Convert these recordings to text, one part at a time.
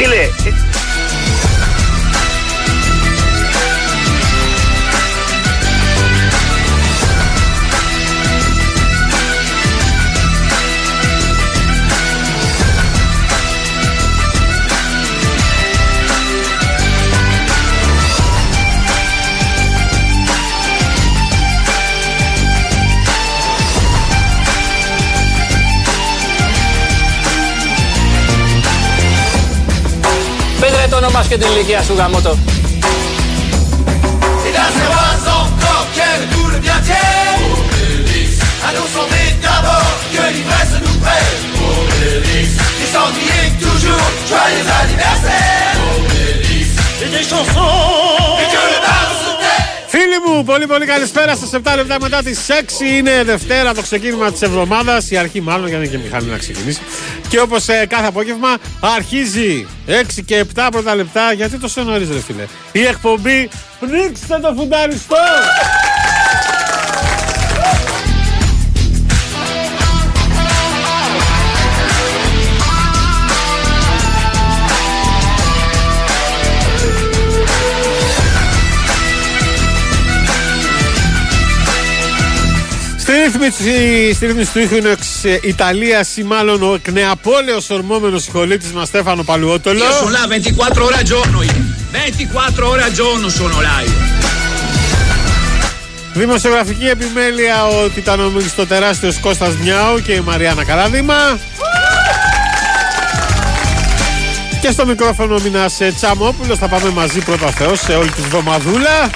Φίλε, que le bal se tait Φίλοι μου, πολύ πολύ καλησπέρα. Σα. 7 λεπτά μετά τις 6 είναι Δευτέρα το ξεκίνημα της εβδομάδας. Η αρχή, μάλλον, για να είναι και μηχανή να ξεκινήσει. Και όπως κάθε απόγευμα αρχίζει 6 και 7 πρώτα λεπτά. Γιατί τόσο νωρί, ρε φίλε. Η εκπομπή Πνίξτε το φουνταριστό! Ρύθμιση, στη ρύθμιση του ήχου είναι ο εξ Ιταλίας ή μάλλον ο εκ Νεαπόλεως ορμόμενος συγχωρήτης μας Στέφανο Παλουότολο. Io sono là 24 ore al giorno io. 24 ore al giorno sono là io. Δημοσιογραφική επιμέλεια ότι ήταν ο στο τεράστιος Κώστας Μιάου και η Μαριάννα Καράδημα. Και στο μικρόφωνο ο Μινάς ε, Τσαμόπουλος θα πάμε μαζί πρώτα Θεός σε όλη τη βδομαδούλα.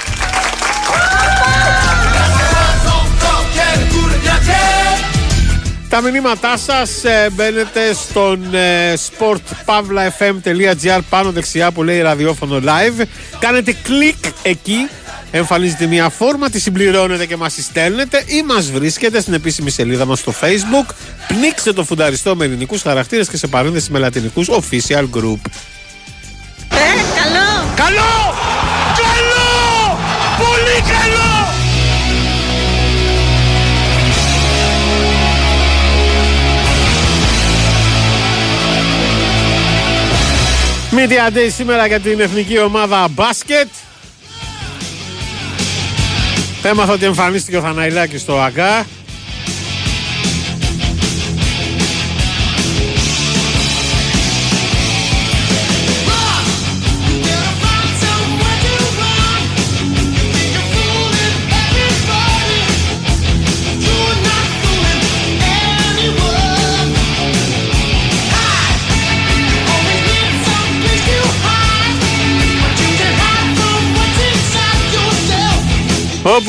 Τα μηνύματά σας ε, μπαίνετε στον ε, sportpavlafm.gr πάνω δεξιά που λέει ραδιόφωνο live. Κάνετε κλικ εκεί, εμφανίζεται μια φόρμα, τη συμπληρώνετε και μας τη στέλνετε ή μας βρίσκετε στην επίσημη σελίδα μας στο facebook. Πνίξτε το φουνταριστό με ελληνικούς χαρακτήρες και σε παρένθεση με λατινικούς official group. Ε, καλό! Καλό! Καλό! Media Day σήμερα για την εθνική ομάδα μπάσκετ. Έμαθα ότι εμφανίστηκε ο Θαναϊλάκης στο ΑΚΑ.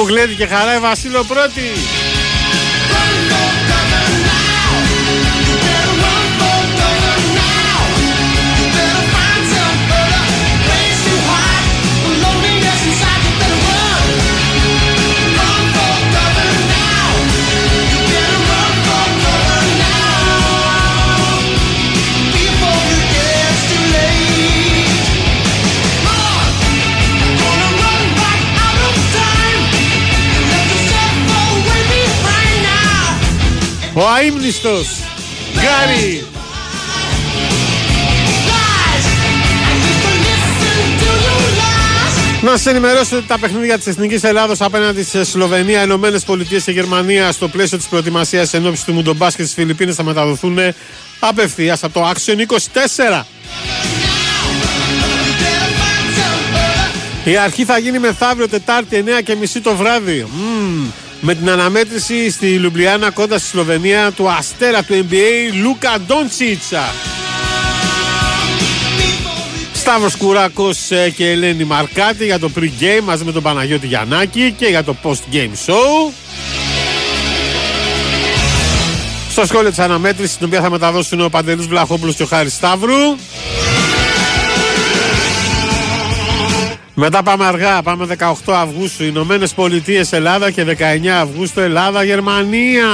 Όπου γλέντι και χαρά η Βασίλο πρώτη. Ο αείμνηστος Γκάρι Να σας ενημερώσω ότι τα παιχνίδια της Εθνικής Ελλάδος απέναντι σε Σλοβενία, Ηνωμένες Πολιτείες και Γερμανία στο πλαίσιο της προετοιμασίας ενόψης του Μουντομπάσκετ στις Φιλιππίνες θα μεταδοθούν απευθείας από το Action 24. Η αρχή θα γίνει μεθαύριο Τετάρτη 9 και μισή το βράδυ. Μμμ. Με την αναμέτρηση στη Λουμπλιάνα κοντά στη Σλοβενία του αστέρα του NBA Λούκα Ντόντσιτσα. Σταύρος Κουράκος ε, και Ελένη Μαρκάτη για το pre-game μαζί με τον Παναγιώτη Γιαννάκη και για το post-game show. Στο σχόλιο της αναμέτρησης την οποία θα μεταδώσουν ο Παντελούς Βλαχόπουλος και ο Χάρης Σταύρου. Μετά πάμε αργά, πάμε 18 Αυγούστου Ηνωμένες Πολιτείες Ελλάδα και 19 Αυγούστου Ελλάδα Γερμανία.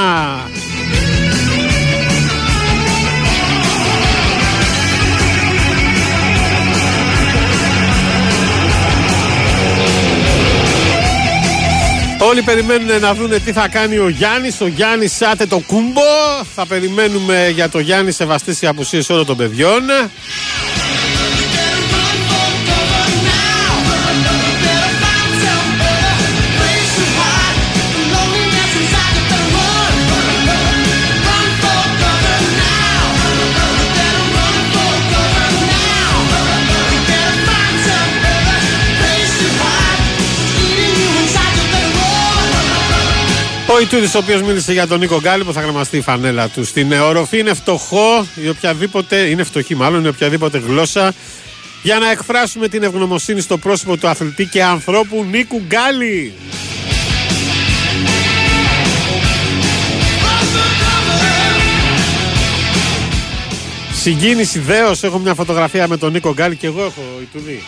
Όλοι περιμένουν να δουν τι θα κάνει ο Γιάννης. Ο Γιάννης σάτε το κούμπο. Θα περιμένουμε για το Γιάννη σεβαστές οι απουσίες όλων των παιδιών Ιτούδη, ο οποίος μίλησε για τον Νίκο Γκάλη που θα γραμμαστεί η φανέλα του στην οροφή, είναι φτωχό, η οποιαδήποτε, είναι φτωχή μάλλον, η οποιαδήποτε γλώσσα, για να εκφράσουμε την ευγνωμοσύνη στο πρόσωπο του αθλητή και ανθρώπου Νίκου Γκάλη. Συγκίνηση δέος, έχω μια φωτογραφία με τον Νίκο Γκάλη και εγώ έχω Ιτούδη.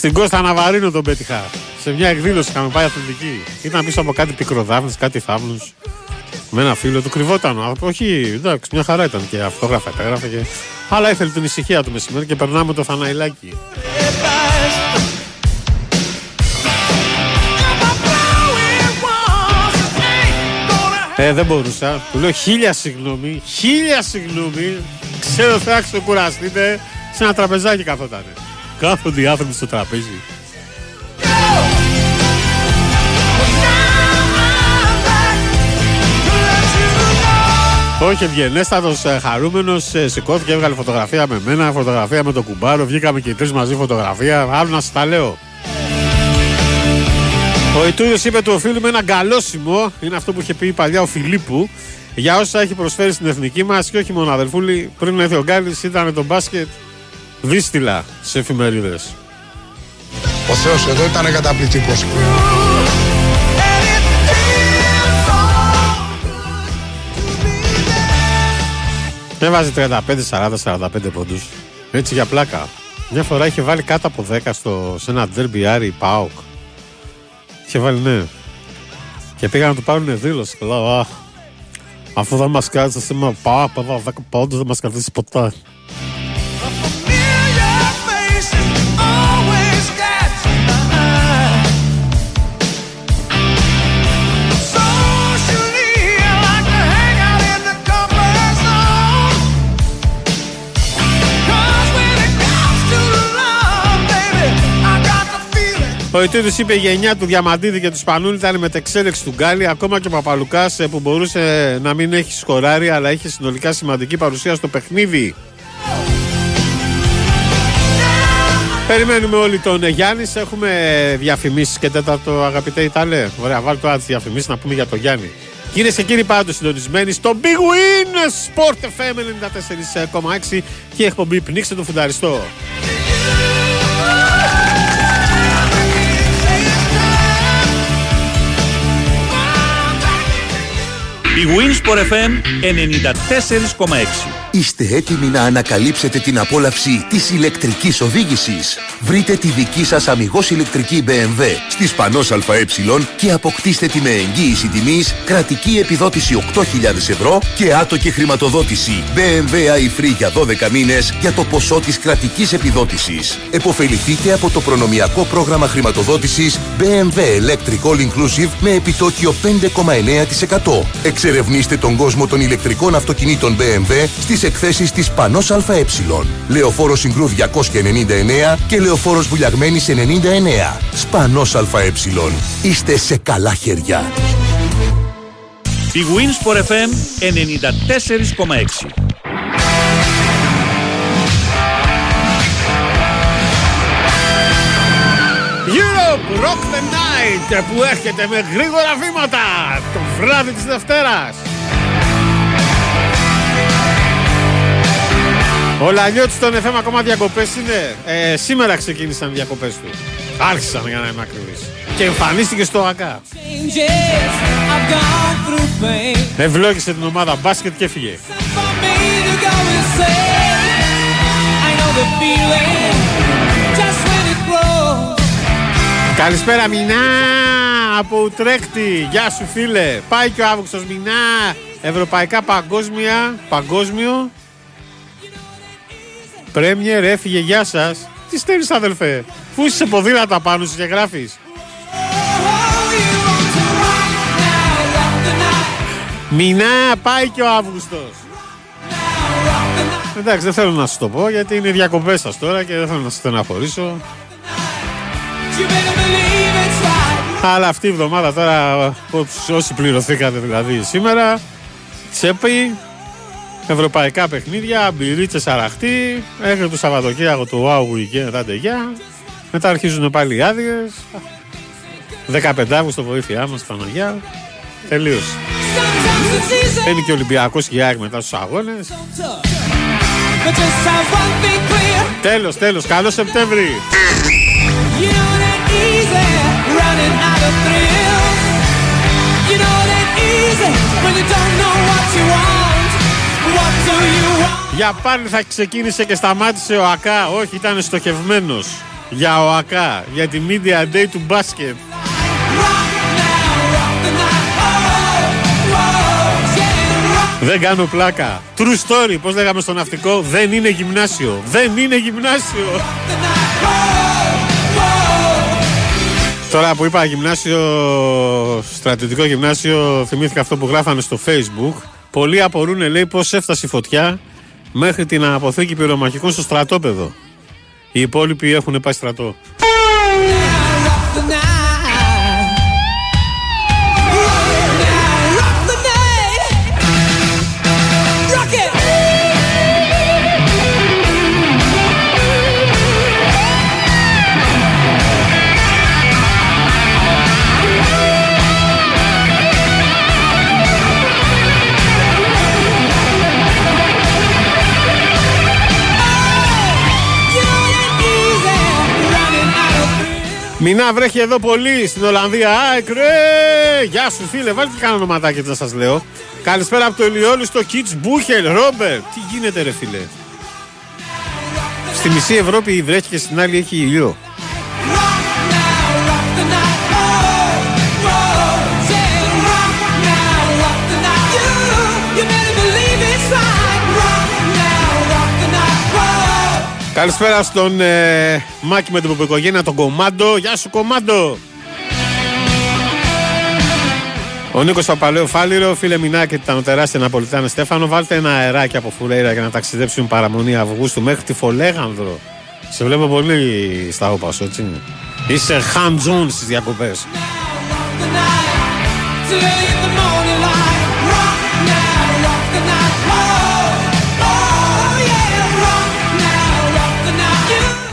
Στην Κώστα Ναβαρίνο τον πέτυχα. Σε μια εκδήλωση είχαμε πάει αθλητική. Ήταν πίσω από κάτι πικροδάφνες, κάτι θαύλους. Με ένα φίλο του κρυβόταν ο άνθρωπος. Όχι, εντάξει, μια χαρά ήταν και αυτόγραφα έγραφε Και... Αλλά ήθελε την ησυχία του μεσημέρι και περνάμε το φαναϊλάκι. Ε, δεν μπορούσα. Του λέω χίλια συγγνώμη, χίλια συγγνώμη. Ξέρω θα ξεκουραστείτε. Σε ένα τραπεζάκι καθότανε. Κάθονται οι άνθρωποι στο τραπέζι. Όχι, ευγενέστατο, χαρούμενος, σηκώθηκε, έβγαλε φωτογραφία με μένα, φωτογραφία με τον κουμπάρο. Βγήκαμε και οι τρεις μαζί φωτογραφία. Άλλο να σας τα λέω. Ο Ιτούριο είπε του οφείλουμε ένα γκαλόσιμο. Είναι αυτό που είχε πει παλιά ο Φιλίππου. Για όσα έχει προσφέρει στην εθνική μας και όχι μόνο αδερφούλη. Πριν έρθει ο Γκάλης, ήταν το μπάσκετ δίστηλα σε εφημερίδες. Ο Θεός εδώ ήταν καταπληκτικός. Έβαζε 35, 40, 45 πόντους. Έτσι για πλάκα. Μια φορά είχε βάλει κάτω από 10 στο, σε ένα derby Άρη Πάοκ. Είχε βάλει ναι. Και πήγαν να του πάρουν δήλωση. Λέω, α, αφού δεν μας κάνεις εσύ με Πάοκ, 10 πόντους δεν μας κρατήσεις ποτέ. Ο Ιτούδης είπε η γενιά του Διαμαντίδη και του Σπανούλη ήταν μετεξέλεξη του Γκάλη. Ακόμα και ο Παπαλουκάς ε, που μπορούσε να μην έχει σκοράρει, αλλά είχε συνολικά σημαντική παρουσία στο παιχνίδι. Περιμένουμε όλοι τον Γιάννης. Έχουμε διαφημίσεις και τέταρτο, αγαπητέ Ιταλέ. Ωραία, βάλτε το τι διαφημίσεις να πούμε για τον Γιάννη. Κυρίες και κύριοι, πάντως συντονισμένοι στο Big Win Sport FM 94,6 και εκπομπή Πνίξτε το Φουνταριστό. Η Winsport FM 94,6 Είστε έτοιμοι να ανακαλύψετε την απόλαυση της ηλεκτρικής οδήγησης. Βρείτε τη δική σας αμυγός ηλεκτρική BMW στις Πανός ΑΕ και αποκτήστε τη με εγγύηση τιμής, κρατική επιδότηση 8.000 ευρώ και άτοκη χρηματοδότηση BMW iFree για 12 μήνες για το ποσό της κρατικής επιδότησης. Εποφεληθείτε από το προνομιακό πρόγραμμα χρηματοδότησης BMW Electric All Inclusive με επιτόκιο 5,9%. Εξερευνήστε τον κόσμο των ηλεκτρικών αυτοκινήτων BMW στις εκθέσεις της Πανός ΑΕ. Λεωφόρος Συγκρού 299 και Λεωφόρος Βουλιαγμένης 99. Σπανός ΑΕ. Είστε σε καλά χέρια. Η Winsport FM 94,6 Europe Rock the Night που έρχεται με γρήγορα βήματα το βράδυ της Δευτέρας. Ο Λανιώτης στον FM ακόμα διακοπές είναι. Ε, σήμερα ξεκίνησαν οι διακοπές του. Άρχισαν για να είμαι ακριβής. Και εμφανίστηκε στο ΑΚΑ. Ευλόγησε την ομάδα μπάσκετ και έφυγε. Καλησπέρα Μινά από Ουτρέχτη. Γεια σου φίλε. Πάει και ο Αύγουστος Μινά. Ευρωπαϊκά παγκόσμια. Παγκόσμιο. Πρέμιερ έφυγε, γεια σας. Τι στέλνεις, αδελφέ; Πού είσαι ποδήλατα πάνω σου και γράφεις; Μηνά πάει και ο Αύγουστος. Εντάξει, δεν θέλω να σου το πω γιατί είναι διακοπές σας τώρα και δεν θέλω να σας στεναχωρήσω. Αλλά αυτή η εβδομάδα τώρα, όσοι πληρωθήκατε δηλαδή σήμερα, τσέπη, Ευρωπαϊκά παιχνίδια, μπυρίτσε αραχτή, μέχρι το Σαββατοκύριακο του Wow Weekend, άντε γεια. Μετά αρχίζουν πάλι οι άδειες. 15 Αύγουστο βοήθειά μας, Παναγιά. Τελείωσε. Είναι και ο Ολυμπιακός για μετά στους αγώνες. Τέλος, τέλος, καλό Σεπτέμβρη. Για πάλι θα ξεκίνησε και σταμάτησε ο ΑΚΑ. Όχι, ήταν στοχευμένος. Για ο ΑΚΑ, για τη Media Day του μπάσκετ. Δεν κάνω πλάκα. True story, πώς λέγαμε στο ναυτικό, δεν είναι γυμνάσιο. Δεν είναι γυμνάσιο. Τώρα που είπα γυμνάσιο, στρατιωτικό γυμνάσιο, θυμήθηκα αυτό που γράφανε στο facebook. Πολλοί απορούν, λέει, πώς έφτασε η φωτιά μέχρι την αποθήκη πυρομαχικών στο στρατόπεδο. Οι υπόλοιποι έχουν πάει στρατό. Μινά βρέχει εδώ πολύ στην Ολλανδία. Άικρε! Γεια σου φίλε, βάλτε και κανένα ονοματάκι να σας λέω. Καλησπέρα από το Ελιόλι στο Kids Μπούχελ, Ρόμπερ. Τι γίνεται ρε φίλε; Στη μισή Ευρώπη βρέχει και στην άλλη έχει ηλιό. Καλησπέρα στον ε, Μάκη με την οικογένεια, τον Κομάντο. Γεια σου, Κομάντο. Ο Νίκος Παπαλέο Φάληρο, φίλε Μινάκη, ήταν τεράστια Ναπολιτάνε Στέφανο. Βάλτε ένα αεράκι από Φουρέιρα για να ταξιδέψουν παραμονή Αυγούστου μέχρι τη Φολέγανδρο. Σε βλέπω πολύ στα όπα σου, έτσι. Είσαι χαντζούν στις διακοπές.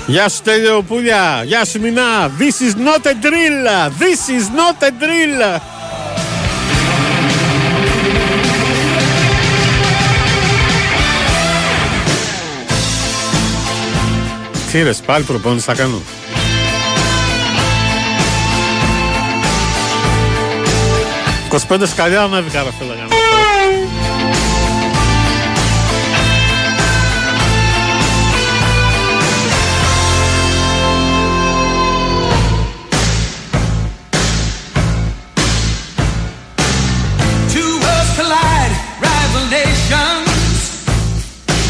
Γεια σου Τέλειο Πούλια, γεια σου Μινά. This is not a drill, this is not a drill. Τι ρε, πάλι προπόνηση θα κάνω. «25 σκαλιά ανέβηκα ρε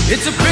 It's a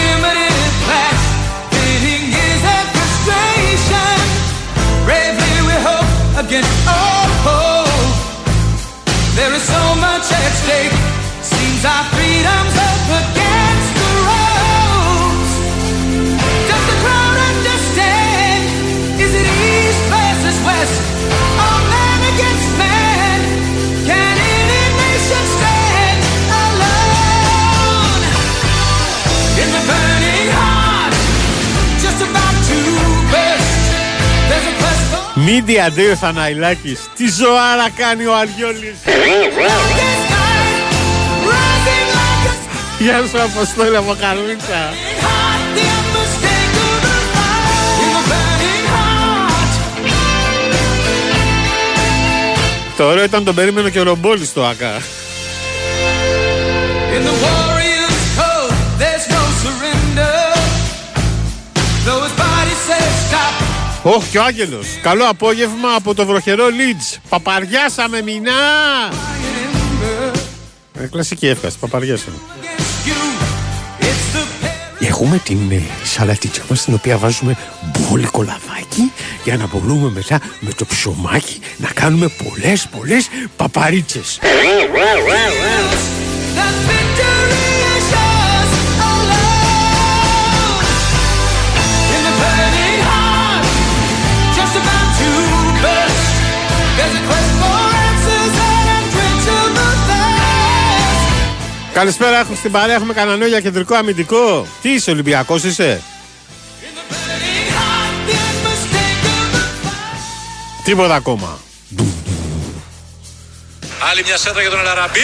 Media Day Θαναϊλάκης Τι ζωάρα κάνει ο Αριόλης rising like a Γεια σου Αποστόλη από Καρλίτσα heart, the unmistakable fire. In the burning heart. Το ωραίο ήταν τον περίμενε και ο Ρομπόλης στο ΑΚΑ Όχι και ο Άγγελος Καλό απόγευμα από το βροχερό Λίτζ Παπαριάσαμε μηνά ε, Κλασική έφταση Παπαριάσαμε against you, it's the peril. Έχουμε την ε, σαλατίτσα μας στην οποία βάζουμε μπόλικο λαδάκι για να μπορούμε μετά με το ψωμάκι να κάνουμε πολλές πολλές παπαρίτσες. Καλησπέρα, έχουμε στην παρέα, έχουμε κανένα νέο για κεντρικό αμυντικό. Τι είσαι, Ολυμπιακός είσαι; In the burning heart, the unmistakable Τίποτα ακόμα. Άλλη μια σέντρα για τον Ελαραμπή.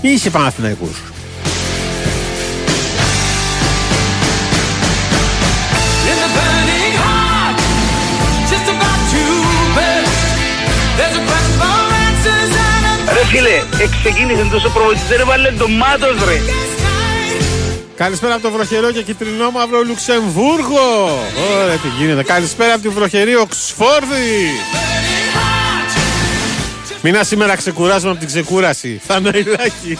Είσαι Παναθηναϊκούς. Ρε φίλε, εξεκίνησες τόσο προβολητής, δεν έβαλε το μάτος ρε. Καλησπέρα από το βροχερό και κυτρινό μαύρο Λουξεμβούργο. Ωραία, τι γίνεται. Καλησπέρα από τη βροχερή Οξφόρδη. Μήνα σήμερα ξεκουράζουμε από την ξεκούραση. Θαναϊλάκι.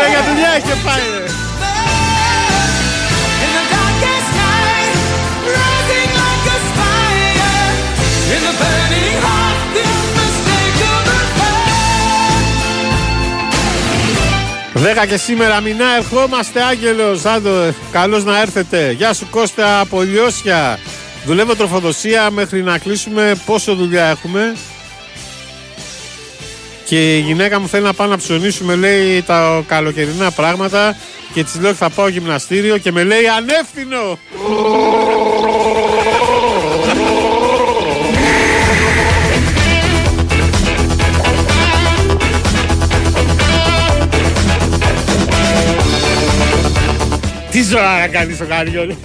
Ρε για δουλειά έχει πάει ρε. 10 και σήμερα μηνά ερχόμαστε Άγγελος, άντο, καλώς να έρθετε. Γεια σου Κώστα από Λιώσια. Δουλεύω τροφοδοσία μέχρι να κλείσουμε πόσο δουλειά έχουμε. Και η γυναίκα μου θέλει να πάω να ψωνίσουμε λέει τα καλοκαιρινά πράγματα και της λέω θα πάω γυμναστήριο και με λέει ανεύθυνο. Τι ζωά να κάνεις ο Καριόλη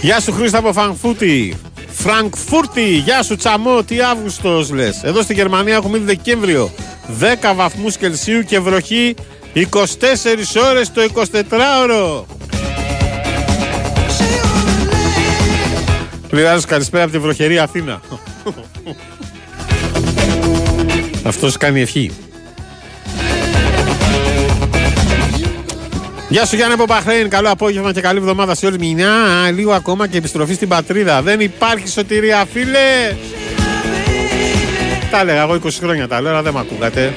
Γεια σου Χρήστα από Φραγκφούρτη. Φραγκφούρτη, γεια σου Τσαμό, τι Αύγουστος λες. Εδώ στη Γερμανία έχουμε ήδη Δεκέμβριο. 10 βαθμούς Κελσίου και βροχή 24 ώρες το 24ωρο. Πληράζω καλησπέρα από τη βροχερή Αθήνα. Αυτός κάνει ευχή. Γεια σου Γιάννη από Μπαχρέιν. Καλό απόγευμα και καλή εβδομάδα σε όλη μηνιά. Λίγο ακόμα και επιστροφή στην πατρίδα. Δεν υπάρχει σωτηρία, φίλε. Τα έλεγα εγώ 20 χρόνια τα λέω, αλλά δεν με ακούγατε.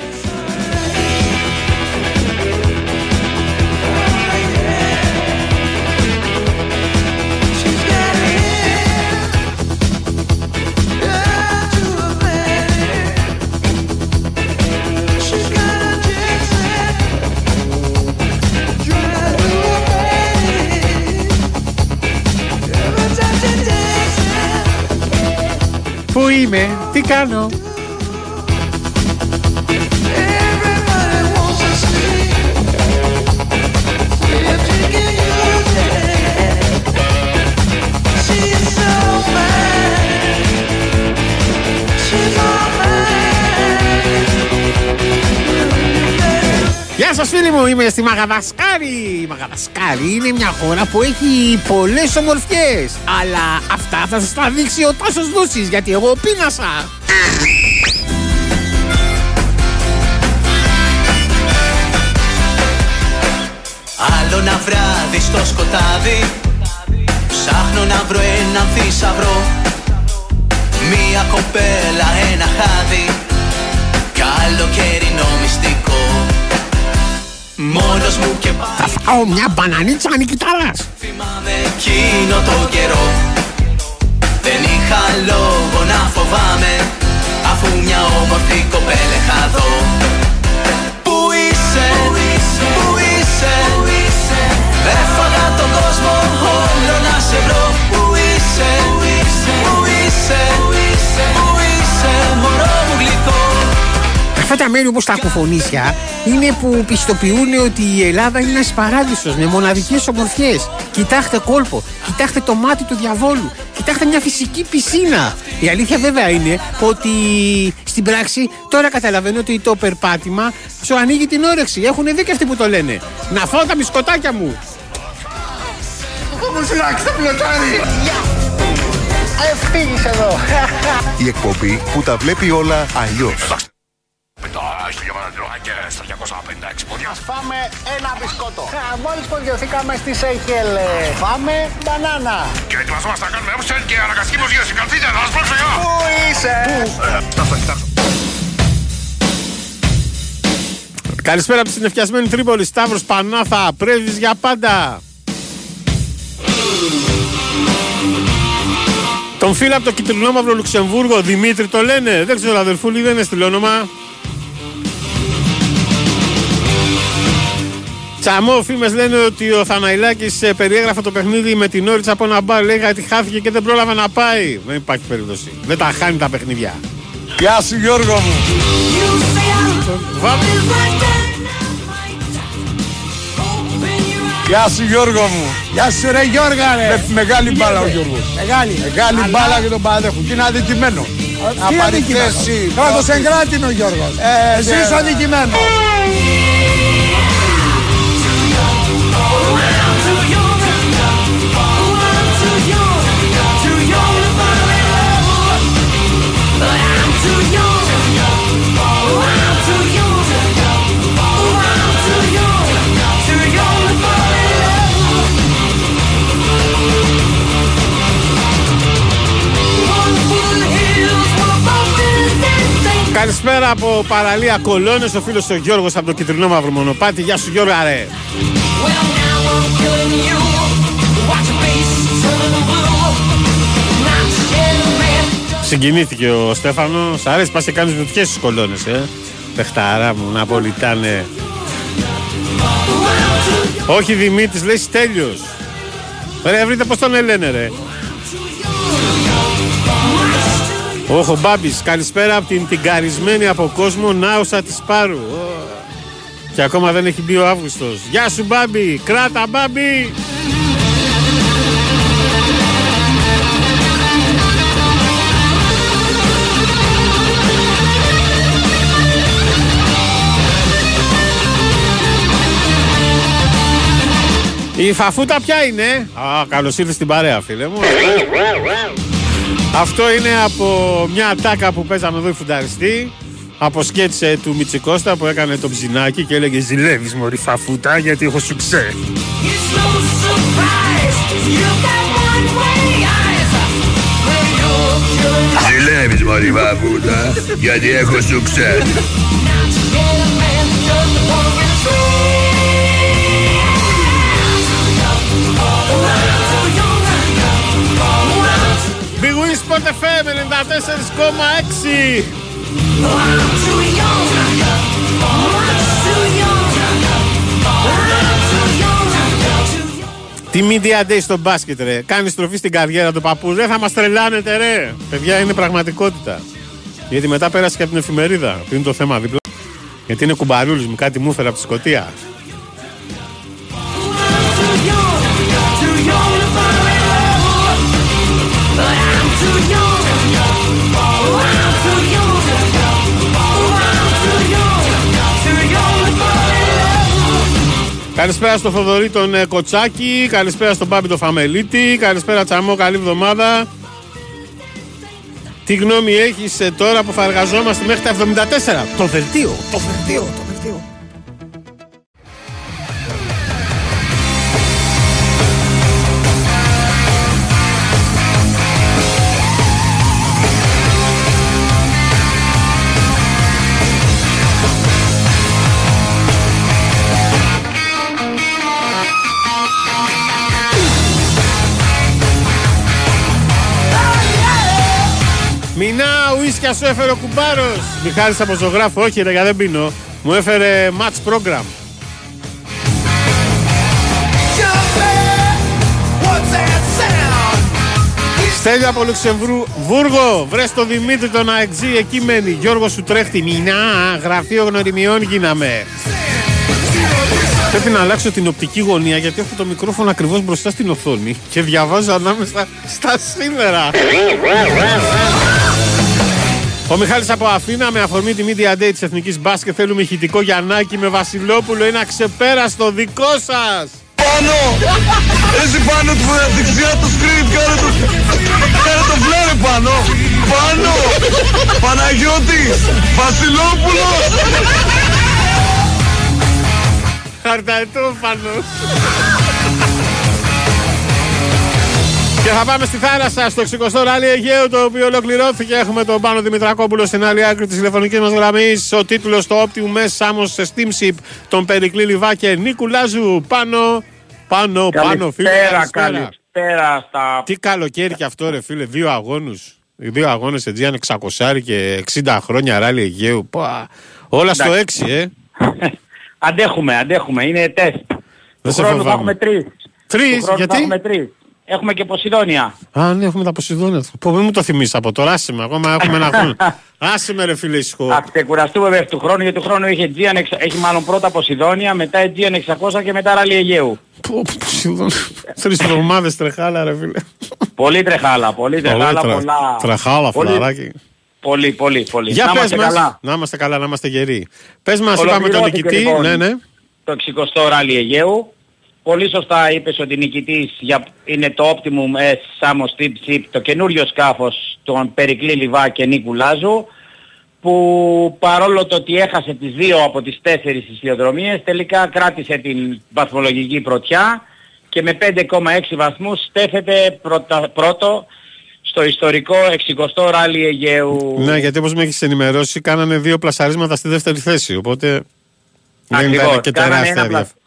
Πού είμαι, τι κάνω; Γεια σας φίλοι μου, είμαι στη Μαγαδασκάρη. Η Μαγαδασκάρη είναι μια χώρα που έχει πολλές ομορφιές. Αλλά αυτά θα σας τα δείξει ο Τάσος Δούσης, γιατί εγώ πείνασα. Άλλο ένα βράδυ στο σκοτάδι Ψάχνω να βρω έναν θησαυρό Μία κοπέλα, ένα χάδι Καλοκαιρινό μυστικό Μόνος μου και πάλι Θα φάω μια μπανανίτσα ανικητάρας. Θυμάμαι εκείνο το καιρό Δεν είχα λόγο να φοβάμαι Αφού μια όμορφη κοπέλα είχα δω Αυτά τα μέρη όπως τα ακουφωνίσια είναι που πιστοποιούν ότι η Ελλάδα είναι ένας παράδεισος με μοναδικές ομορφιές. Κοιτάξτε κόλπο, κοιτάξτε το μάτι του διαβόλου, κοιτάξτε μια φυσική πισίνα. Η αλήθεια βέβαια είναι ότι στην πράξη τώρα καταλαβαίνω ότι το περπάτημα σου ανοίγει την όρεξη. Έχουν δει και αυτοί που το λένε. Να φάω τα μπισκοτάκια μου. Ευθύγεις εδώ. Η εκπομπή που τα βλέπει όλα αλλιώς. Ας φάμε ένα μπισκότο. Α, Μόλις ποδιωθήκαμε στη Σέιχελ, ε, φάμε μπανάνα. Και ετοιμαζόμαστε να κάνουμε έμψεν και αναγκαστική προσγείωση. Καλτσίτια, να σας πω για. Πού είσαι; Καλησπέρα από τη συνεφιασμένη Τρίπολη. Σταύρος Πανάθα, πρέσβης για πάντα. Τον φίλο από το κυτρινόμαυρο Λουξεμβούργο, Δημήτρη το λένε. Δεν ξέρω, αδερφούλη, δεν είναι στυλόνομα. Τσαμό, φήμε λένε ότι ο Θαναϊλάκης περιέγραφε το παιχνίδι με την όριτσα από ένα μπαρ. Λέει ότι χάθηκε και δεν πρόλαβε να πάει. Δεν υπάρχει περίπτωση. Δεν τα χάνει τα παιχνίδια. Γεια σου Γιώργο μου. Βάμε. Γεια σου Γιώργο μου. Γεια σου ρε Γιώργα ρε. Με μεγάλη μπάλα ο Γιώργος. Μεγάλη. Μεγάλη Αλλά- μπάλα και τον παραδέχουν. Και είναι αδικημένο. Τι Να πάρει αδικημένο. θέση. Κράτος εγκράτηνο Γιώργος. Ε, Εσύ ναι. είσαι αδικημένο. Καλησπέρα από παραλία Κολόνες, ο φίλος ο Γιώργος από το κυτρινό μαύρο μονοπάτι. Γεια σου Γιώργα ρε. Συγκινήθηκε ο Στέφανος. Σ' αρέσει, πας και κάνεις βουτιές στις κολόνες, ε. Πεχτάρα μου, να πολιτάνε. Όχι Δημήτρης, λέει τέλειος. Ρε, βρείτε πώς τον λένε, ρε. Όχι, ο Μπάμπης, καλησπέρα από την τυγκαρισμένη από κόσμο Νάουσα της Πάρου. Ω. Και ακόμα δεν έχει μπει ο Αύγουστος. Γεια σου, Μπάμπη! Κράτα, Μπάμπη! Η φαφούτα ποια είναι; Α, καλώς ήρθες στην παρέα, φίλε μου. Αυτό είναι από μια ατάκα που παίζαμε εδώ οι φουνταριστή. Από σκέτσε του Μιτσικώστα που έκανε το ψινάκι και έλεγε Ζηλεύεις μωρή φαφούτα γιατί έχω σουξέ. Ζηλεύεις μωρή βαβούτα γιατί έχω σου ξέρει FM 94,6 Τι media day στο μπάσκετ ρε. Κάνεις στροφή στην καριέρα του παππού. Δεν θα μας τρελάνετε ρε. Παιδιά είναι πραγματικότητα. Γιατί μετά πέρασε και από την εφημερίδα. Που είναι το θέμα δίπλα. Γιατί είναι κουμπαρούλης μου Κάτι μου έφερε από τη Σκωτία Καλησπέρα στο Θοδωρή τον ε, Κοτσάκη, καλησπέρα στον Πάμπη τον Φαμελίτη, καλησπέρα Τσαμό, καλή εβδομάδα. Τι γνώμη έχεις ε, τώρα που θα εργαζόμαστε μέχρι τα 74. Το δελτίο, το δελτίο, το δελτίο. Σου έφερε ο κουμπάρος. Μιχάλης από ζωγράφο, όχι ρε, δεν πίνω. Μου έφερε match program. Στέλιο από Λουξεμβούργο, βρες το Δημήτρη τον αεξή, εκεί μένει. Γιώργος σου τρέχτη, μηνά, γραφείο γνωριμιών γίναμε. Πρέπει να αλλάξω την οπτική γωνία γιατί έχω το μικρόφωνο ακριβώς μπροστά στην οθόνη και διαβάζω ανάμεσα στα σήμερα. Ο Μιχάλης από Αθήνα με αφορμή τη Media Day της Εθνικής Μπάσκετ θέλουμε ηχητικό Γιαννάκη με Βασιλόπουλο είναι αξεπέραστο δικό σας. Πάνω! Εσύ πάνω του δεξιά το screen, κάνε το... Κάνε το φλάρε πάνω! Πάνω! Παναγιώτης! Βασιλόπουλος! Χαρταετόφανος. Και θα πάμε στη θάλασσα στο 60ο ράλι Αιγαίου το οποίο ολοκληρώθηκε. Έχουμε τον Πάνο Δημητρακόπουλο στην άλλη άκρη της τηλεφωνικής μας γραμμής. Ο τίτλος στο Optimum Mess Σάμο Steamship τον Περικλή Λιβά και Νίκου Λάζου. Πάνω, πάνω, πάνω, φίλε. Καλησπέρα, καλησπέρα. πέρα στα... Τι καλοκαίρι και αυτό ρε φίλε, δύο αγώνους. Δύο αγώνες Αιτζίαν 600 και 60 χρόνια ράλι Αιγαίου. Πα, όλα στο 6 ε. αντέχουμε, αντέχουμε, είναι τεστ. Του σε χρόνου θα φοβάμαι. έχουμε τρεις. Τρεις, Του χρόνου γιατί; Θα έχουμε τρεις. Έχουμε και Ποσειδόνια. Α, ναι, έχουμε τα Ποσειδόνια. Πω, μην μου το θυμίσει από τώρα. Άσε με, ακόμα έχουμε ένα χρόνο. Άσε με, ρε φίλε, ησυχό. Θα ξεκουραστούμε βέβαια του χρόνου, γιατί του χρόνου είχε Aegean, εξ- έχει μάλλον πρώτα Ποσειδόνια, μετά Aegean 600 και μετά ράλι Αιγαίου. Πω, πω, Ποσειδόνια. Τρεις εβδομάδες τρεχάλα, ρε φίλε. Πολύ τρεχάλα, πολύ τρεχάλα, Πολύ πολλά... Τρεχάλα, πολύ- φιλαράκι. Πολύ, πολύ, πολύ. Για Να πες είμαστε μας. καλά. Να είμαστε καλά, να είμαστε γεροί. Πες μας, είπαμε τον Ολοκληρώθηκε, νικητή. λοιπόν, Ναι, ναι. Το 60ο ράλι Αιγαίου. Πολύ σωστά είπες ότι νικητής για, είναι το Optimum S Samos Tip Ship, το καινούριο σκάφος των Περικλή Λιβά και Νίκου Λάζου που παρόλο το ότι έχασε τις δύο από τις τέσσερις ισιοδρομίες τελικά κράτησε την βαθμολογική πρωτιά και με 5,6 βαθμούς στέφεται πρώτα, πρώτο στο ιστορικό 60ο ράλι Αιγαίου. Ναι, γιατί όπως με έχεις ενημερώσει, κάνανε δύο πλασαρίσματα στη δεύτερη θέση. Οπότε δεν Ακριβώς. ήταν και Κάνανε τεράστια ένα, πλα... διαφορά.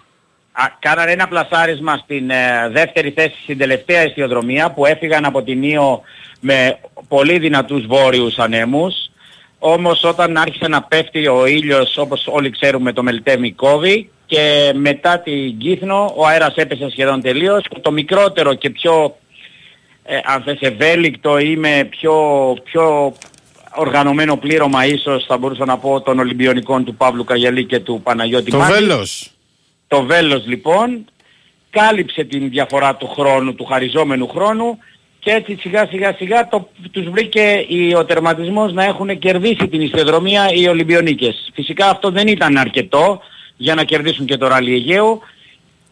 Α, κάνανε ένα πλασάρισμα στην ε, δεύτερη θέση στην τελευταία αισιοδρομία που έφυγαν από την Ήο με πολύ δυνατούς βόρειους ανέμους. Όμως όταν άρχισε να πέφτει ο ήλιος όπως όλοι ξέρουμε το Μελτέμι κόβει και μετά την Κύθνο ο αέρας έπεσε σχεδόν τελείως και το μικρότερο και πιο ε, αν θες ευέλικτο ή με πιο, πιο οργανωμένο πλήρωμα ίσως θα μπορούσα να πω των Ολυμπιονικών του Παύλου Καγιαλή και του Παναγιώτη Το Μάκη. βέλος. Το βέλος λοιπόν κάλυψε την διαφορά του χρόνου, του χαριζόμενου χρόνου και έτσι σιγά σιγά σιγά το, τους βρήκε η, ο τερματισμός να έχουν κερδίσει την ιστιοδρομία οι Ολυμπιονίκες. Φυσικά αυτό δεν ήταν αρκετό για να κερδίσουν και το ράλι Αιγαίου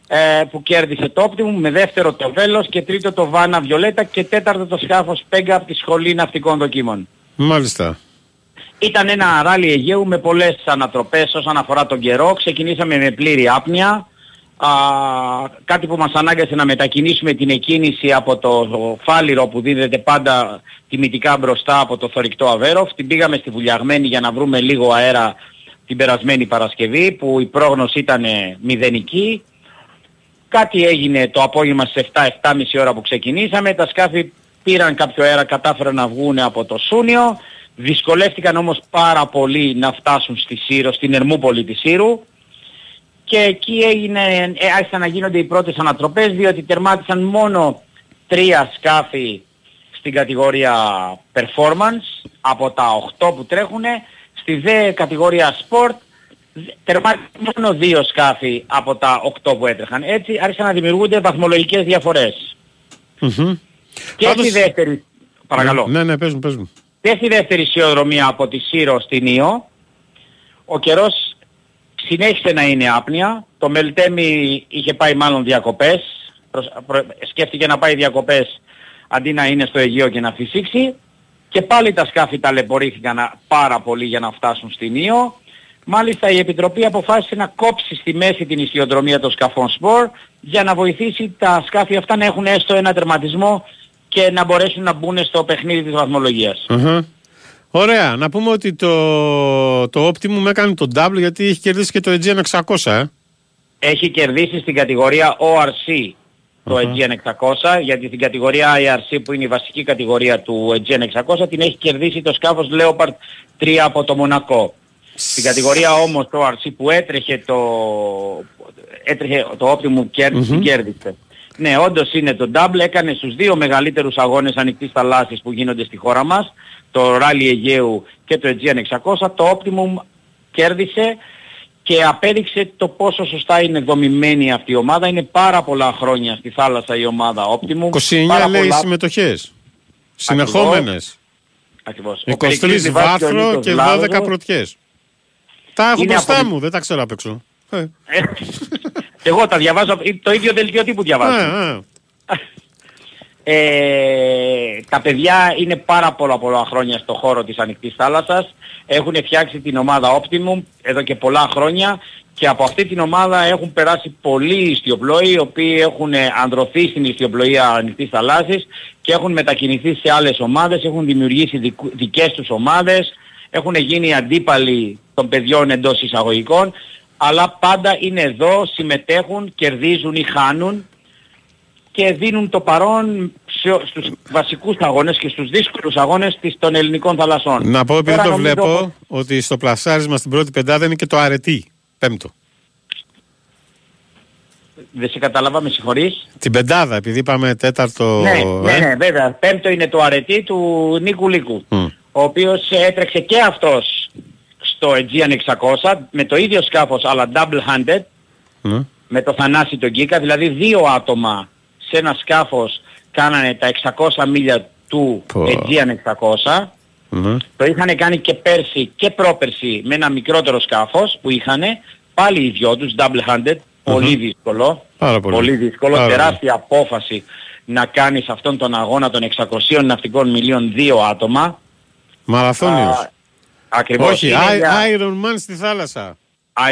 ε, που κέρδισε το Optimum με δεύτερο το Βέλος και τρίτο το Βάνα Βιολέτα και τέταρτο το σκάφος Πέγκα από τη Σχολή Ναυτικών Δοκίμων. Μάλιστα. Ήταν ένα ράλι Αιγαίου με πολλές ανατροπές όσον αφορά τον καιρό. Ξεκινήσαμε με πλήρη άπνοια. Α, κάτι που μας ανάγκασε να μετακινήσουμε την εκκίνηση από το φάλιρο που δίδεται πάντα τιμητικά μπροστά από το θορυκτό Αβέροφ. Την πήγαμε στη Βουλιαγμένη για να βρούμε λίγο αέρα την περασμένη Παρασκευή που η πρόγνωση ήταν μηδενική. Κάτι έγινε το απόγευμα στις 7-7.30 ώρα που ξεκινήσαμε. Τα σκάφη πήραν κάποιο αέρα, κατάφεραν να βγουν από το Σούνιο. Δυσκολεύτηκαν όμως πάρα πολύ να φτάσουν στη Σύρο, στην Ερμούπολη της Σύρου. Και εκεί έγινε, ε, άρχισαν να γίνονται οι πρώτες ανατροπές διότι τερμάτισαν μόνο τρία σκάφη στην κατηγορία performance από τα 8 που τρέχουν. Στη δε κατηγορία sport τερμάτισαν μόνο δύο σκάφη από τα 8 που έτρεχαν. Έτσι άρχισαν να δημιουργούνται βαθμολογικές διαφορές. Μμμ. Και Πάντως- στη δεύτερη, παρακαλώ. Ναι, ναι, πες μου, πες μου. Και στη δεύτερη ισιοδρομία από τη Σύρο στην Ήο, ο καιρός συνέχισε να είναι άπνοια. Το Μελτέμι είχε πάει μάλλον διακοπές. Προσ- προ- Σκέφτηκε να πάει διακοπές αντί να είναι στο Αιγαίο και να φυσήξει. Και πάλι τα σκάφη ταλαιπωρήθηκαν α- πάρα πολύ για να φτάσουν στην Ήο. Μάλιστα η Επιτροπή αποφάσισε να κόψει στη μέση την ισιοδρομία των σκαφών σπορ για να βοηθήσει τα σκάφη αυτά να έχουν έστω ένα τερματισμό και να μπορέσουν να μπουν στο παιχνίδι της βαθμολογίας. Αχα. Ωραία. Να πούμε ότι το, το Optimum έκανε τον double γιατί έχει κερδίσει και το Aegean 600, ε. έχει κερδίσει στην κατηγορία ORC το Aegean 600 γιατί στην κατηγορία IRC που είναι η βασική κατηγορία του Aegean 600 την έχει κερδίσει το σκάφος Leopard 3 από το Μονακό. Στην κατηγορία όμως το ORC που έτρεχε το, έτρεχε το Optimum κέρδισε, την κέρδισε. Ναι, όντως είναι το double, έκανε στους δύο μεγαλύτερους αγώνες ανοιχτής θαλάσσης που γίνονται στη χώρα μας, το Rally Αιγαίου και το Aegean 600, το Optimum κέρδισε και απέδειξε το πόσο σωστά είναι δομημένη αυτή η ομάδα. Είναι πάρα πολλά χρόνια στη θάλασσα η ομάδα Optimum. 29 Πάρα λέει πολλά- συμμετοχές. Συνεχόμενες. Ακριβώς. Ο 23 Περικλής Λιβάς και ο βάθρο Νίκος και Λάζος 12 πρωτιές. Τα έχω Είναι μπροστά από- μου, δεν τα ξέρω απ' έξω. Ε, Ε, Εγώ τα διαβάζω, το ίδιο δελτίο τύπου διαβάζω. ε, ε. Ε, τα παιδιά είναι πάρα πολλά πολλά χρόνια στο χώρο της ανοιχτής θάλασσας. Έχουν φτιάξει την ομάδα Optimum εδώ και πολλά χρόνια και από αυτή την ομάδα έχουν περάσει πολλοί ιστιοπλόοι οι οποίοι έχουν ε, ανδρωθεί στην ιστιοπλοεία ανοιχτής θαλάσσης και έχουν μετακινηθεί σε άλλες ομάδες, έχουν δημιουργήσει δικου- δικές τους ομάδες, έχουν γίνει αντίπαλοι των παιδιών εντός εισαγωγικών αλλά πάντα είναι εδώ, συμμετέχουν, κερδίζουν ή χάνουν και δίνουν το παρόν σε, στους βασικούς αγώνες και στους δύσκολους αγώνες της, των ελληνικών θαλασσών. Να πω επειδή Τώρα το νομίζω βλέπω ότι στο πλασάρισμα στην πρώτη πεντάδα είναι και το αρετή. Πέμπτο. Δεν σε κατάλαβα, με συγχωρείς. Την πεντάδα, επειδή είπαμε τέταρτο. Ναι, ε; ναι, ναι, βέβαια. Πέμπτο είναι το αρετή του Νίκου Λίκου. Μμ. Ο οποίος έτρεξε και αυτός στο Aegean 600 με το ίδιο σκάφος αλλά double-handed Ναι. με το Θανάση τον Κίκα, δηλαδή δύο άτομα σε ένα σκάφος κάνανε τα 600 μίλια του Πω. Aegean 600. Ναι. Το είχαν κάνει και πέρσι και πρόπερσι με ένα μικρότερο σκάφος που είχαν πάλι οι δυο τους double-handed, πολύ δύσκολο. Πάρα πολύ. δύσκολο, Πάρα τεράστια απόφαση να κάνεις αυτόν τον αγώνα των 600 ναυτικών μιλίων δύο άτομα. Μαραθώνιος. Α, Ακριβώς. Όχι, Είναι I- για Iron Man στη θάλασσα.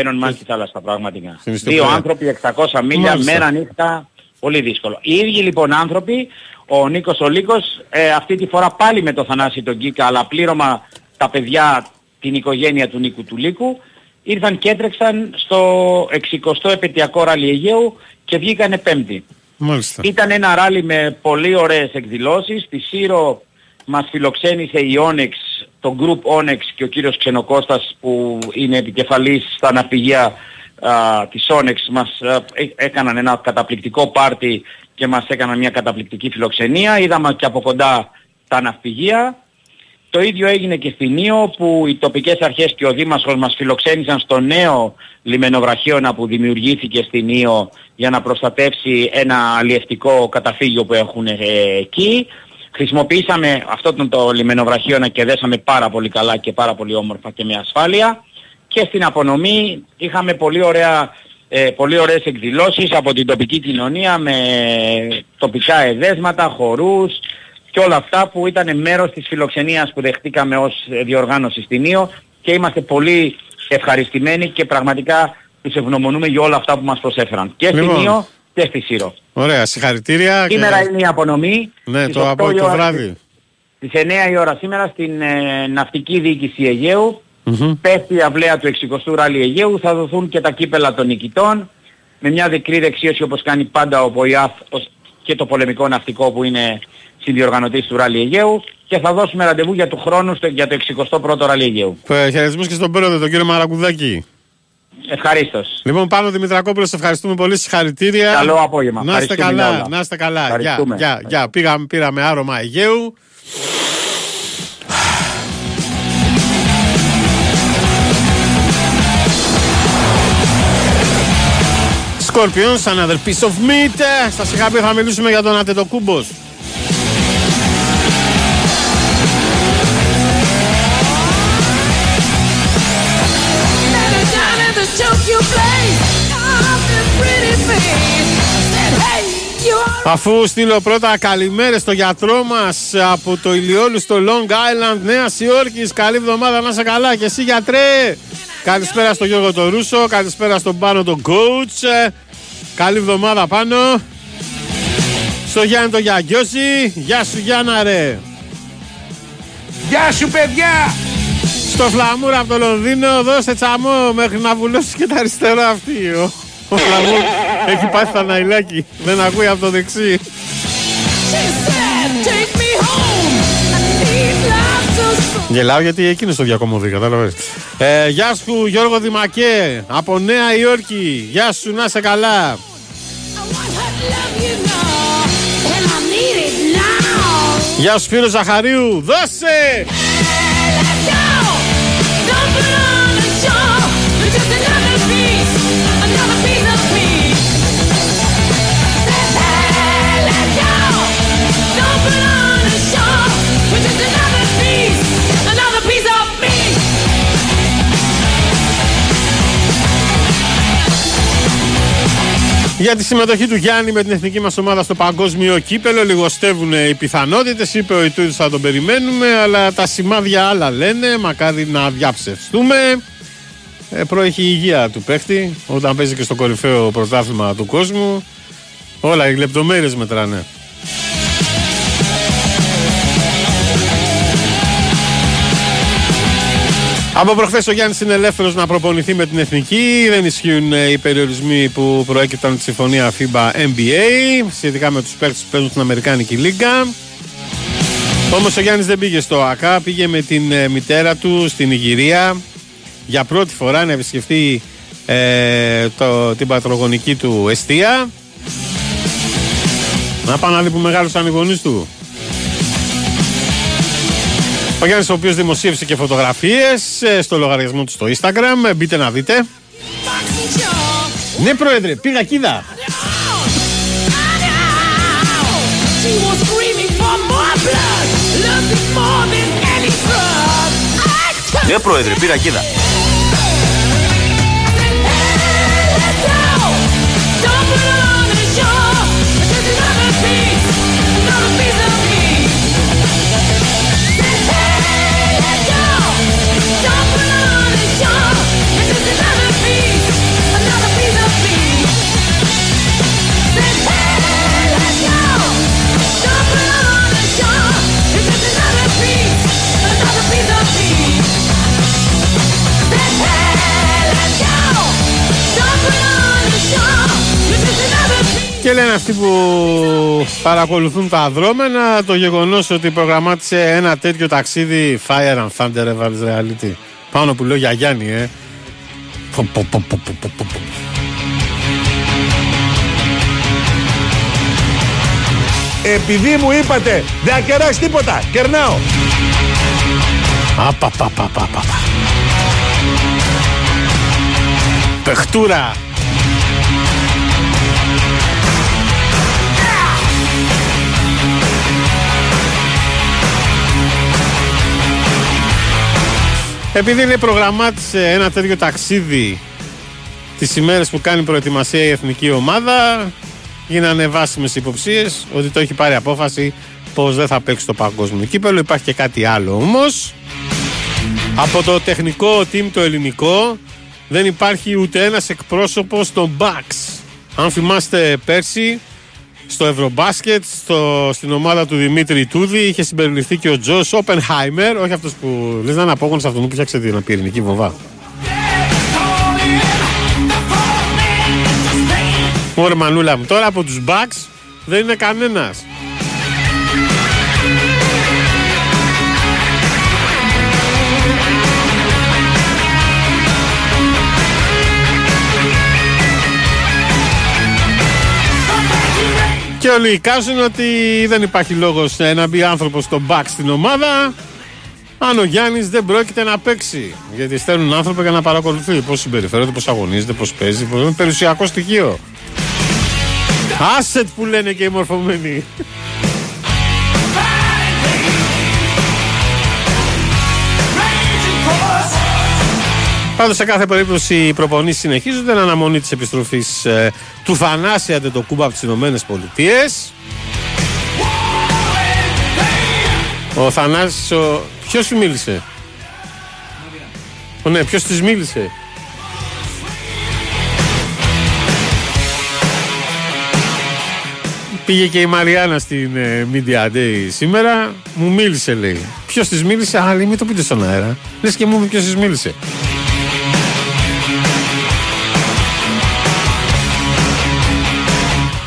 Iron Man στη θάλασσα πραγματικά. Στην Δύο ιστοπλοία. άνθρωποι 600 μίλια Μάλιστα. μέρα νύχτα, πολύ δύσκολο. Οι ίδιοι λοιπόν άνθρωποι, ο Νίκος ο Λύκος, ε, αυτή τη φορά πάλι με το Θανάση τον Κίκα, αλλά πλήρωμα τα παιδιά, την οικογένεια του Νίκου του Λύκου, ήρθαν και έτρεξαν στο 60ο επαιτειακό ράλι Αιγαίου και βγήκανε πέμπτη. Μάλιστα. Ήταν ένα ράλι με πολύ ωραίες εκδηλώσεις. Στη Σύρο μας φιλοξένησε η Onyx, το group Onyx και ο κύριος Ξενοκώστας που είναι επικεφαλής στα ναυπηγεία α, της Onyx μας α, έ- έκαναν ένα καταπληκτικό πάρτι και μας έκαναν μια καταπληκτική φιλοξενία. Είδαμε και από κοντά τα ναυπηγεία. Το ίδιο έγινε και στην Νίο που οι τοπικές αρχές και ο Δήμαρχος μας φιλοξένησαν στο νέο λιμενοβραχίωνα που δημιουργήθηκε στην Νίο για να προστατεύσει ένα αλλιευτικό καταφύγιο που έχουν ε, εκεί. Χρησιμοποιήσαμε αυτό τον το λιμενοβραχίωνα και δέσαμε πάρα πολύ καλά και πάρα πολύ όμορφα και με ασφάλεια. Και στην απονομή είχαμε πολύ, ωραία, ε, πολύ ωραίες εκδηλώσεις από την τοπική κοινωνία με τοπικά εδέσματα, χορούς και όλα αυτά που ήταν μέρος της φιλοξενίας που δεχτήκαμε ως ε, διοργάνωση στην Ίο και είμαστε πολύ ευχαριστημένοι και πραγματικά τους ευγνωμονούμε για όλα αυτά που μας προσέφεραν. Και στην Λοιπόν. Ίο και στη Σύρο. Ωραία, συγχαρητήρια. Σήμερα και- είναι η απονομή. Ναι, Στις το, 8 από η το ώρα- βράδυ. Στις 9 η ώρα σήμερα στην ε, Ναυτική Διοίκηση Αιγαίου Μμμ. πέφτει η αυλαία του 60ου ράλι Αιγαίου, θα δοθούν και τα κύπελα των νικητών με μια μικρή δεξίωση όπως κάνει πάντα ο ΠΟΙΑΦ ως- και το πολεμικό ναυτικό που είναι συνδιοργανωτής του ράλι Αιγαίου και θα δώσουμε ραντεβού για του χρόνου στο, για το 61ο ράλι Αιγαίου. Ε, Χαιρετισμούς και στον πρόεδρο, τον κύριο Μαρακουδάκη. Ευχαρίστως. Λοιπόν, πάνω Δημητρακόπουλος, σε ευχαριστούμε πολύ. Συγχαρητήρια. Καλό απόγευμα. Να είστε Ευχαριστούμε καλά. όλα. Να είστε καλά. Γεια, Ευχαριστούμε. γεια, γεια. Πήγαμε, πήραμε άρωμα Αιγαίου. Scorpions, another piece of meat. Ε, Σας είχα πει θα μιλήσουμε για τον Ατετοκούμπος. Αφού στείλω πρώτα καλημέρες στο γιατρό μας από το Ηλιόλου στο Long Island Νέας Υόρκης. Καλή εβδομάδα να είσαι καλά. Και εσύ γιατρέ. Καλησπέρα στο Γιώργο τον Ρούσο Καλησπέρα στον Πάνο τον Coach. Καλή εβδομάδα πάνω Στο Γιάννη τον Γιαγκιώση. Γεια σου Γιάννα ρε. Γεια σου παιδιά! Στο Φλαμούρα από το Λονδίνο δώσε τσαμό μέχρι να βουλώσεις και τα αριστερά αυτή ο, ο Φλαμούρ έχει πάθει τα ναϊλάκι δεν ακούει από το δεξί Γελάω γιατί εκείνος το διακομωδεί, κατάλαβες. Ε, γεια σου Γιώργο Δημακέ από Νέα Υόρκη. Γεια σου, να είσαι καλά. Γεια σου Σπύρο Ζαχαρίου. Δώσε! Για τη συμμετοχή του Γιάννη με την εθνική μας ομάδα στο παγκόσμιο κύπελο λιγοστεύουν οι πιθανότητες, είπε ο Ιτούδης θα τον περιμένουμε, αλλά τα σημάδια άλλα λένε, μακάρι να διαψευστούμε. Ε, προέχει η υγεία του παίχτη, όταν παίζει και στο κορυφαίο πρωτάθλημα του κόσμου. Όλα, οι λεπτομέρειες μετράνε. Από προχθές ο Γιάννης είναι ελεύθερος να προπονηθεί με την εθνική. Δεν ισχύουν ε, οι περιορισμοί που προέκυπταν από τη συμφωνία FIBA NBA σχετικά με τους παίκτες που παίζουν στην Αμερικάνικη Λίγκα. Όμως ο Γιάννης δεν πήγε στο ΑΚΑ, πήγε με την ε, μητέρα του στην Ιγυρία για πρώτη φορά να επισκεφτεί ε, το, την πατρογονική του αιστεία. Να πάμε να δει που μεγάλωσαν οι γονείς του. Ο Γιάννης ο οποίος δημοσίευσε και φωτογραφίες ε, στο λογαριασμό του στο Instagram. Ε, Μπείτε να δείτε. Ναι πρόεδρε, πήγα κοίτα. Ναι πρόεδρε, πήρα κοίτα. Και λένε αυτοί που παρακολουθούν τα δρόμενα το γεγονός ότι προγραμμάτισε ένα τέτοιο ταξίδι Fire and Thunder έβαλες reality. Πάνω που λέω για Γιάννη, ε. Πο, πο, πο, πο, πο, πο, πο, πο. Επειδή μου είπατε δεν θα κεράσει τίποτα, κερνάω. Απα, πα, πα, πα, πα, πα. Πεχτούρα. Επειδή είναι προγραμμάτισε ένα τέτοιο ταξίδι τις ημέρες που κάνει προετοιμασία η εθνική ομάδα γίνανε βάσιμες υποψίες ότι το έχει πάρει απόφαση πως δεν θα παίξει το παγκόσμιο κύπελο. Υπάρχει και κάτι άλλο όμως. Από το τεχνικό team το ελληνικό δεν υπάρχει ούτε ένας εκπρόσωπος των Bucks. Αν θυμάστε πέρσι στο Ευρωμπάσκετ, στο, στην ομάδα του Δημήτρη Τούδη, είχε συμπεριληφθεί και ο Τζος Όπενχάιμερ, όχι αυτός που λες να είναι απόγονος αυτού που φτιάξε την πυρηνική βοβά. Ωραία μανούλα μου, τώρα από τους Bucks δεν είναι κανένας. Και όλοι εικάζουν ότι δεν υπάρχει λόγος να μπει άνθρωπος στον back στην ομάδα αν ο Γιάννης δεν πρόκειται να παίξει. Γιατί στέλνουν άνθρωποι για να παρακολουθεί πώς συμπεριφέρονται, πώς αγωνίζεται, πώς παίζει. Πώς... Είναι περιουσιακό στοιχείο. Asset που λένε και οι μορφωμένοι. Πάντως σε κάθε περίπτωση οι προπονήσεις συνεχίζονται. Εν αναμονή της επιστροφής ε, του Θανάση Αντετοκούμπα από τις Ηνωμένες Πολιτείες. Ο Θανάσης, ο... ποιος σου μίλησε; Ο, ναι, ποιος της μίλησε; Πήγε και η Μαριάννα στην ε, Media Day σήμερα. Μου μίλησε, λέει. Ποιος της μίλησε, Α, λέει, μην το πείτε στον αέρα. Λες και μου ποιος της μίλησε.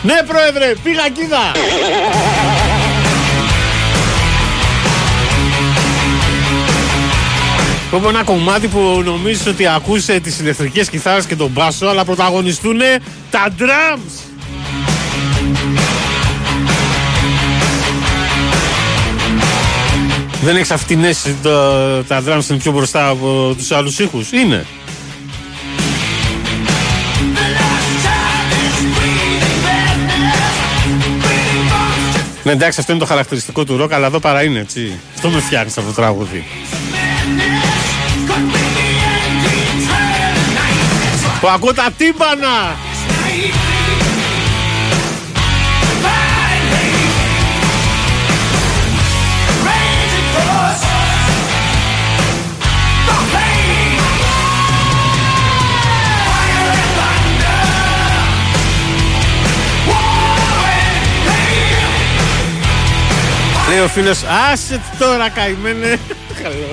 Ναι, πρόεδρε, πήγα κοίτα. Έχω ένα κομμάτι που νομίζεις ότι ακούσε τις ηλεκτρικές κιθάρες και τον μπάσο αλλά πρωταγωνιστούν τα drums. Δεν έχεις αυτή την αίσθηση ότι τα drums είναι πιο μπροστά από τους άλλους ήχους; Είναι. Ναι, εντάξει, αυτό είναι το χαρακτηριστικό του ροκ, αλλά εδώ παρά είναι έτσι. Αυτό με φτιάχνεις αυτό το τραγούδι. Που ακούω τα τύμπανα! Λέει ο φίλος, άσε τώρα καημένε, καλό.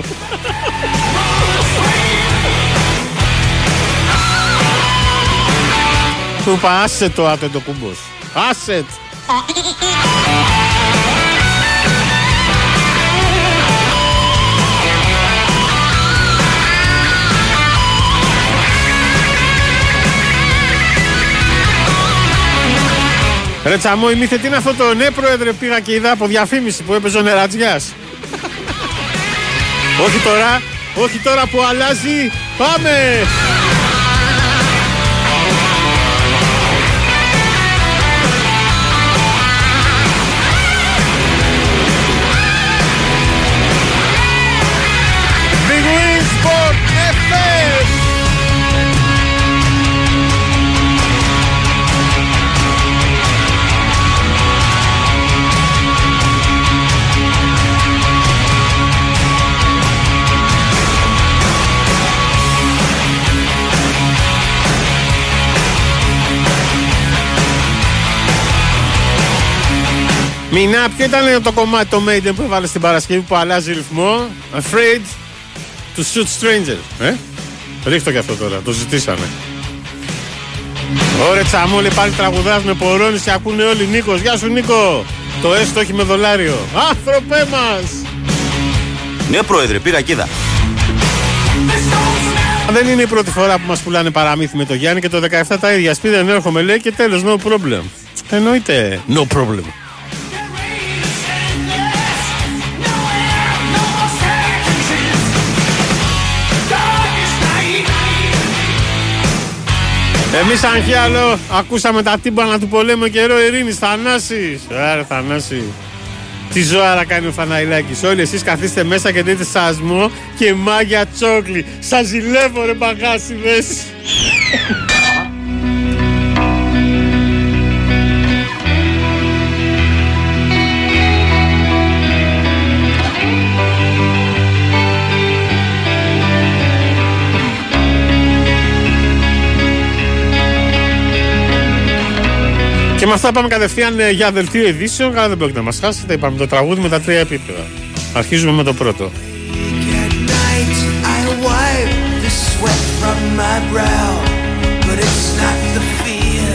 Του είπα άσε το άτο το κουμπός. Άσε Ρε τσαμό, ημίθε τι είναι αυτό το ναι πρόεδρε πήγα και είδα από διαφήμιση που έπαιζε ο Νερατζιάς. όχι τώρα, όχι τώρα που αλλάζει, πάμε! Μινά, ποιο ήταν το κομμάτι το Maiden που έβαλες στην Παρασκευή που αλλάζει ρυθμό; Afraid to shoot stranger ε; Ρίχτω και αυτό τώρα, το ζητήσαμε Ωρε τσαμούλη πάλι τραγουδάς με πορώνεις και ακούνε όλοι. Νίκος, γεια σου Νίκο. Το έστω έχει με δολάριο. Άνθρωπέ μας! Ναι, πρόεδρε, πήρα και είδα. Δεν είναι η πρώτη φορά που μας πουλάνε παραμύθι με το Γιάννη και το 17 τα ίδια. Σπίδε δεν έρχομαι λέει και τέλος no problem. Εννοείται. No problem Εμείς Αγχιάλο ακούσαμε τα τύμπανα του πολέμου καιρό ειρήνης Θανάσης. Άρα Θανάση. Τι ζωάρα κάνει ο Φαναϊλάκης. Όλοι εσείς καθίστε μέσα και δείτε σασμό και μάγια τσόκλι. Σας ζηλεύω ρε μπαγάσιδες Και με αυτά πάμε κατευθείαν ε, για δελτίο ειδήσεων. Καλά δεν πρόκειται να μας χάσετε. Είπαμε το τραγούδι με τα τρία επίπεδα. Αρχίζουμε με το πρώτο. night I wipe the sweat from my brow, but it's not the fear.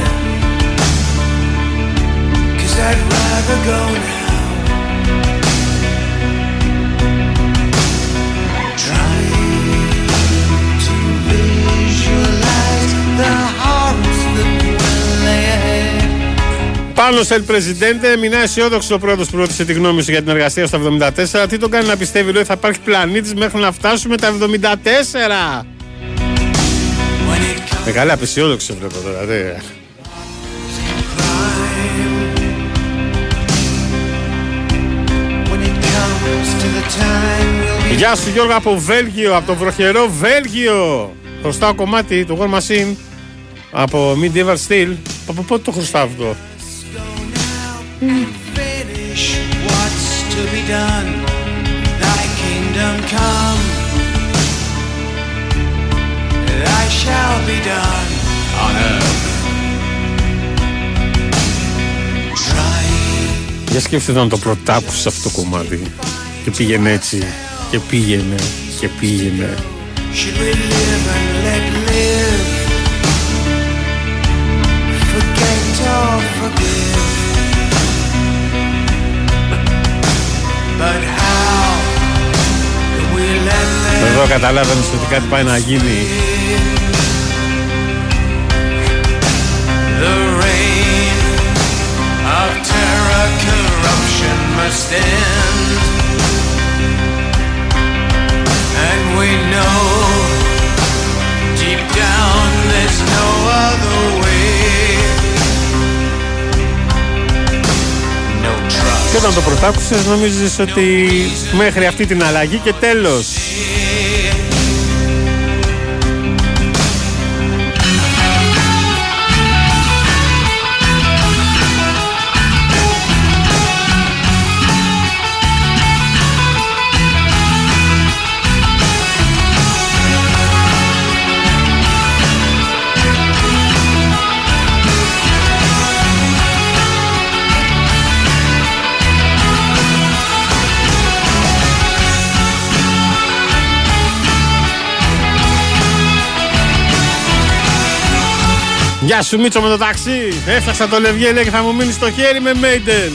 Cause I'd rather go now. Πάνω σε Presidente, μηνά αισιόδοξο ο πρόεδρος που ρώτησε τη γνώμη σου για την εργασία στα 74. Τι τον κάνει να πιστεύει, λέει, θα υπάρχει πλανήτης μέχρι να φτάσουμε τα 74. Μεγάλη απεσιόδοξη βλέπω τώρα. Δε. When it comes to the time we'll be Γεια σου Γιώργο από Βέλγιο, από το βροχερό Βέλγιο. Χρωστάω κομμάτι του War Machine από Medieval Steel. Από πότε το χρωστάω αυτό; Για σκέφτε το να το πρωτάκουσα αυτό το κομμάτι. Και πήγαινε έτσι, και πήγαινε, και πήγαινε. Εδώ καταλάβαινε ότι κάτι πάει να γίνει. The reign of terror, corruption must end. And we know όταν το πρωτάκουσες νομίζεις ότι μέχρι αυτή την αλλαγή και τέλος. Γεια σου Μίτσο με το ταξί. Έφταξα το λευγέ λέει και θα μου μείνεις στο χέρι με Maiden.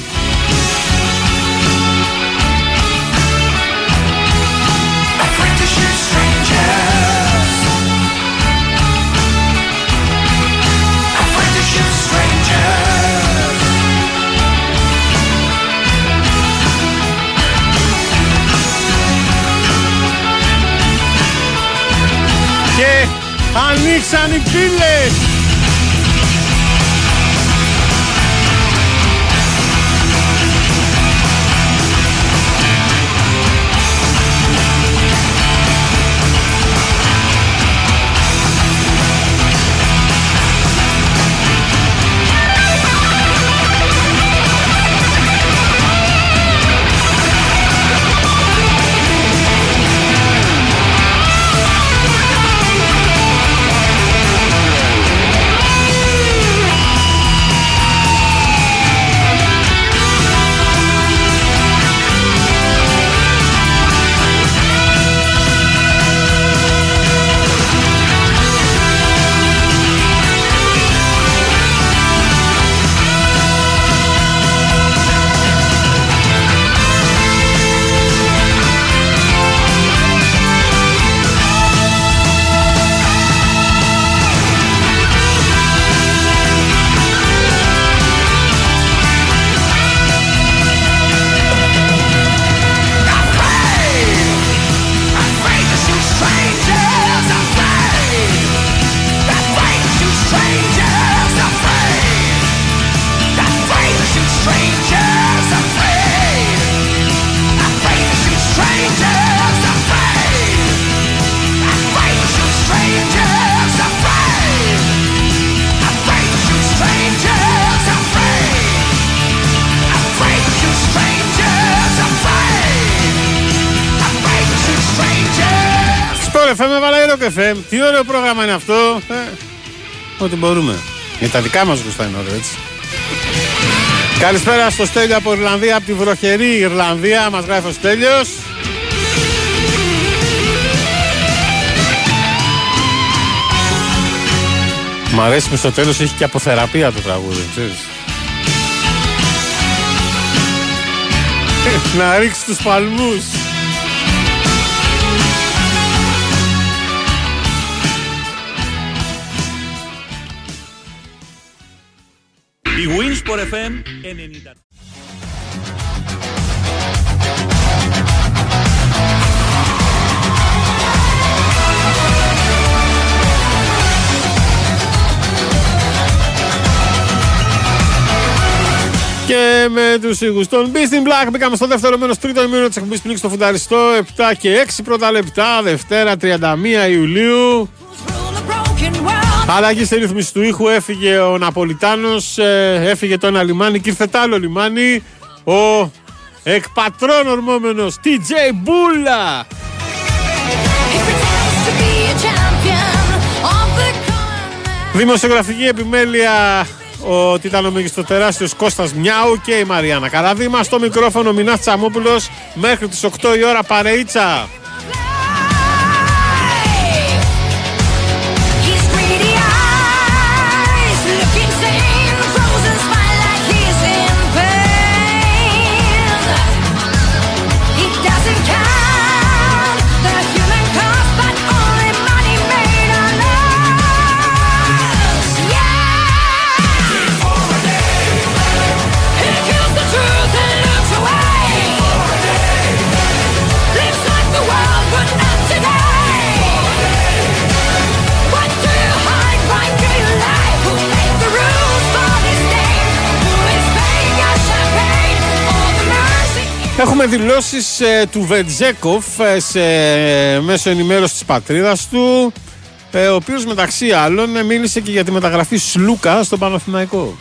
Και ανοίξαν οι πύλες. Τι ωραίο πρόγραμμα είναι αυτό. Ε, ό,τι μπορούμε. Για τα δικά μας γούστα είναι ωραίο, έτσι. Καλησπέρα στο Στέλιο από Ιρλανδία, από τη βροχερή Ιρλανδία. Μας γράφει ο Στέλιος. Μ' αρέσει που στο τέλος έχει και αποθεραπεία το τραγούδι, ξέρεις. Να ρίξει τους παλμούς. Η Winsport FM 90. Και με τους ήχους των Beast in Black μπήκαμε στο δεύτερο μέρος, τρίτο μήνυμα της εκπομπής πνίξης στο φουνταριστό. 7 και 6 πρώτα λεπτά, Δευτέρα 31 Ιουλίου. Αλλαγή στη ρύθμιση του ήχου έφυγε ο Ναπολιτάνος, έφυγε το ένα λιμάνι και ήρθε το άλλο λιμάνι. Ο εκπατρών ορμόμενος TJ Μπούλα. Δημοσιογραφική επιμέλεια ότι ήταν ο μεγιστοτεράστιος Κώστας Μιάου και η Μαριάννα Καραδίμα στο μικρόφωνο Μινάς Τσαμόπουλος μέχρι τις 8 η ώρα παρεΐτσα. Έχουμε δηλώσεις ε, του Βετζέκοφ ε, σε μέσω ενημέρωσης της πατρίδας του ε, ο οποίος μεταξύ άλλων ε, μίλησε και για τη μεταγραφή Σλούκα στο Παναθηναϊκό.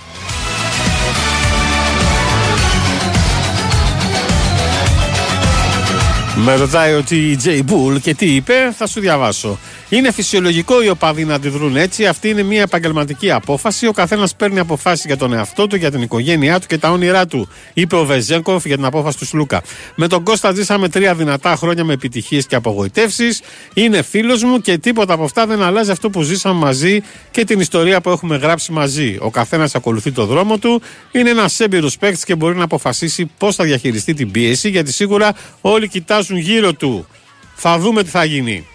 Με ρωτάει ο TJ Bull και τι είπε, θα σου διαβάσω. Είναι φυσιολογικό οι οπαδοί να αντιδρούν έτσι. Αυτή είναι μια επαγγελματική απόφαση. Ο καθένας παίρνει αποφάσεις για τον εαυτό του, για την οικογένειά του και τα όνειρά του. Είπε ο Βεζέγκοφ για την απόφαση του Σλούκα. Με τον Κώστα ζήσαμε τρία δυνατά χρόνια με επιτυχίες και απογοητεύσεις. Είναι φίλος μου και τίποτα από αυτά δεν αλλάζει αυτό που ζήσαμε μαζί και την ιστορία που έχουμε γράψει μαζί. Ο καθένας ακολουθεί το δρόμο του. Είναι ένας έμπειρος παίκτης και μπορεί να αποφασίσει πώς θα διαχειριστεί την πίεση γιατί σίγουρα όλοι κοιτάζουν γύρω του. Θα δούμε τι θα γίνει.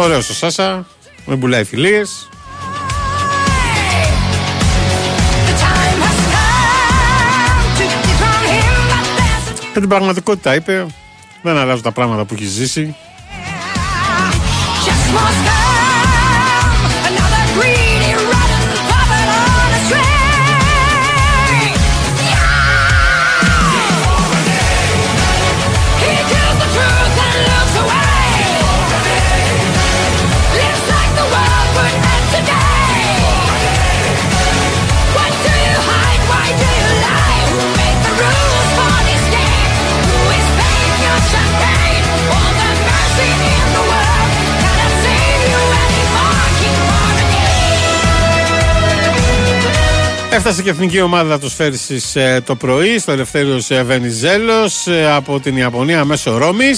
Ωραίος ο Σάσα, με πουλάει φιλίες. Και την πραγματικότητα είπε, δεν αλλάζουν τα πράγματα που έχει ζήσει. Έφτασε και η εθνική ομάδα τους Φέρση ε, το πρωί στο Ελευθέριος ε, Βενιζέλος ε, από την Ιαπωνία μέσω Ρώμη.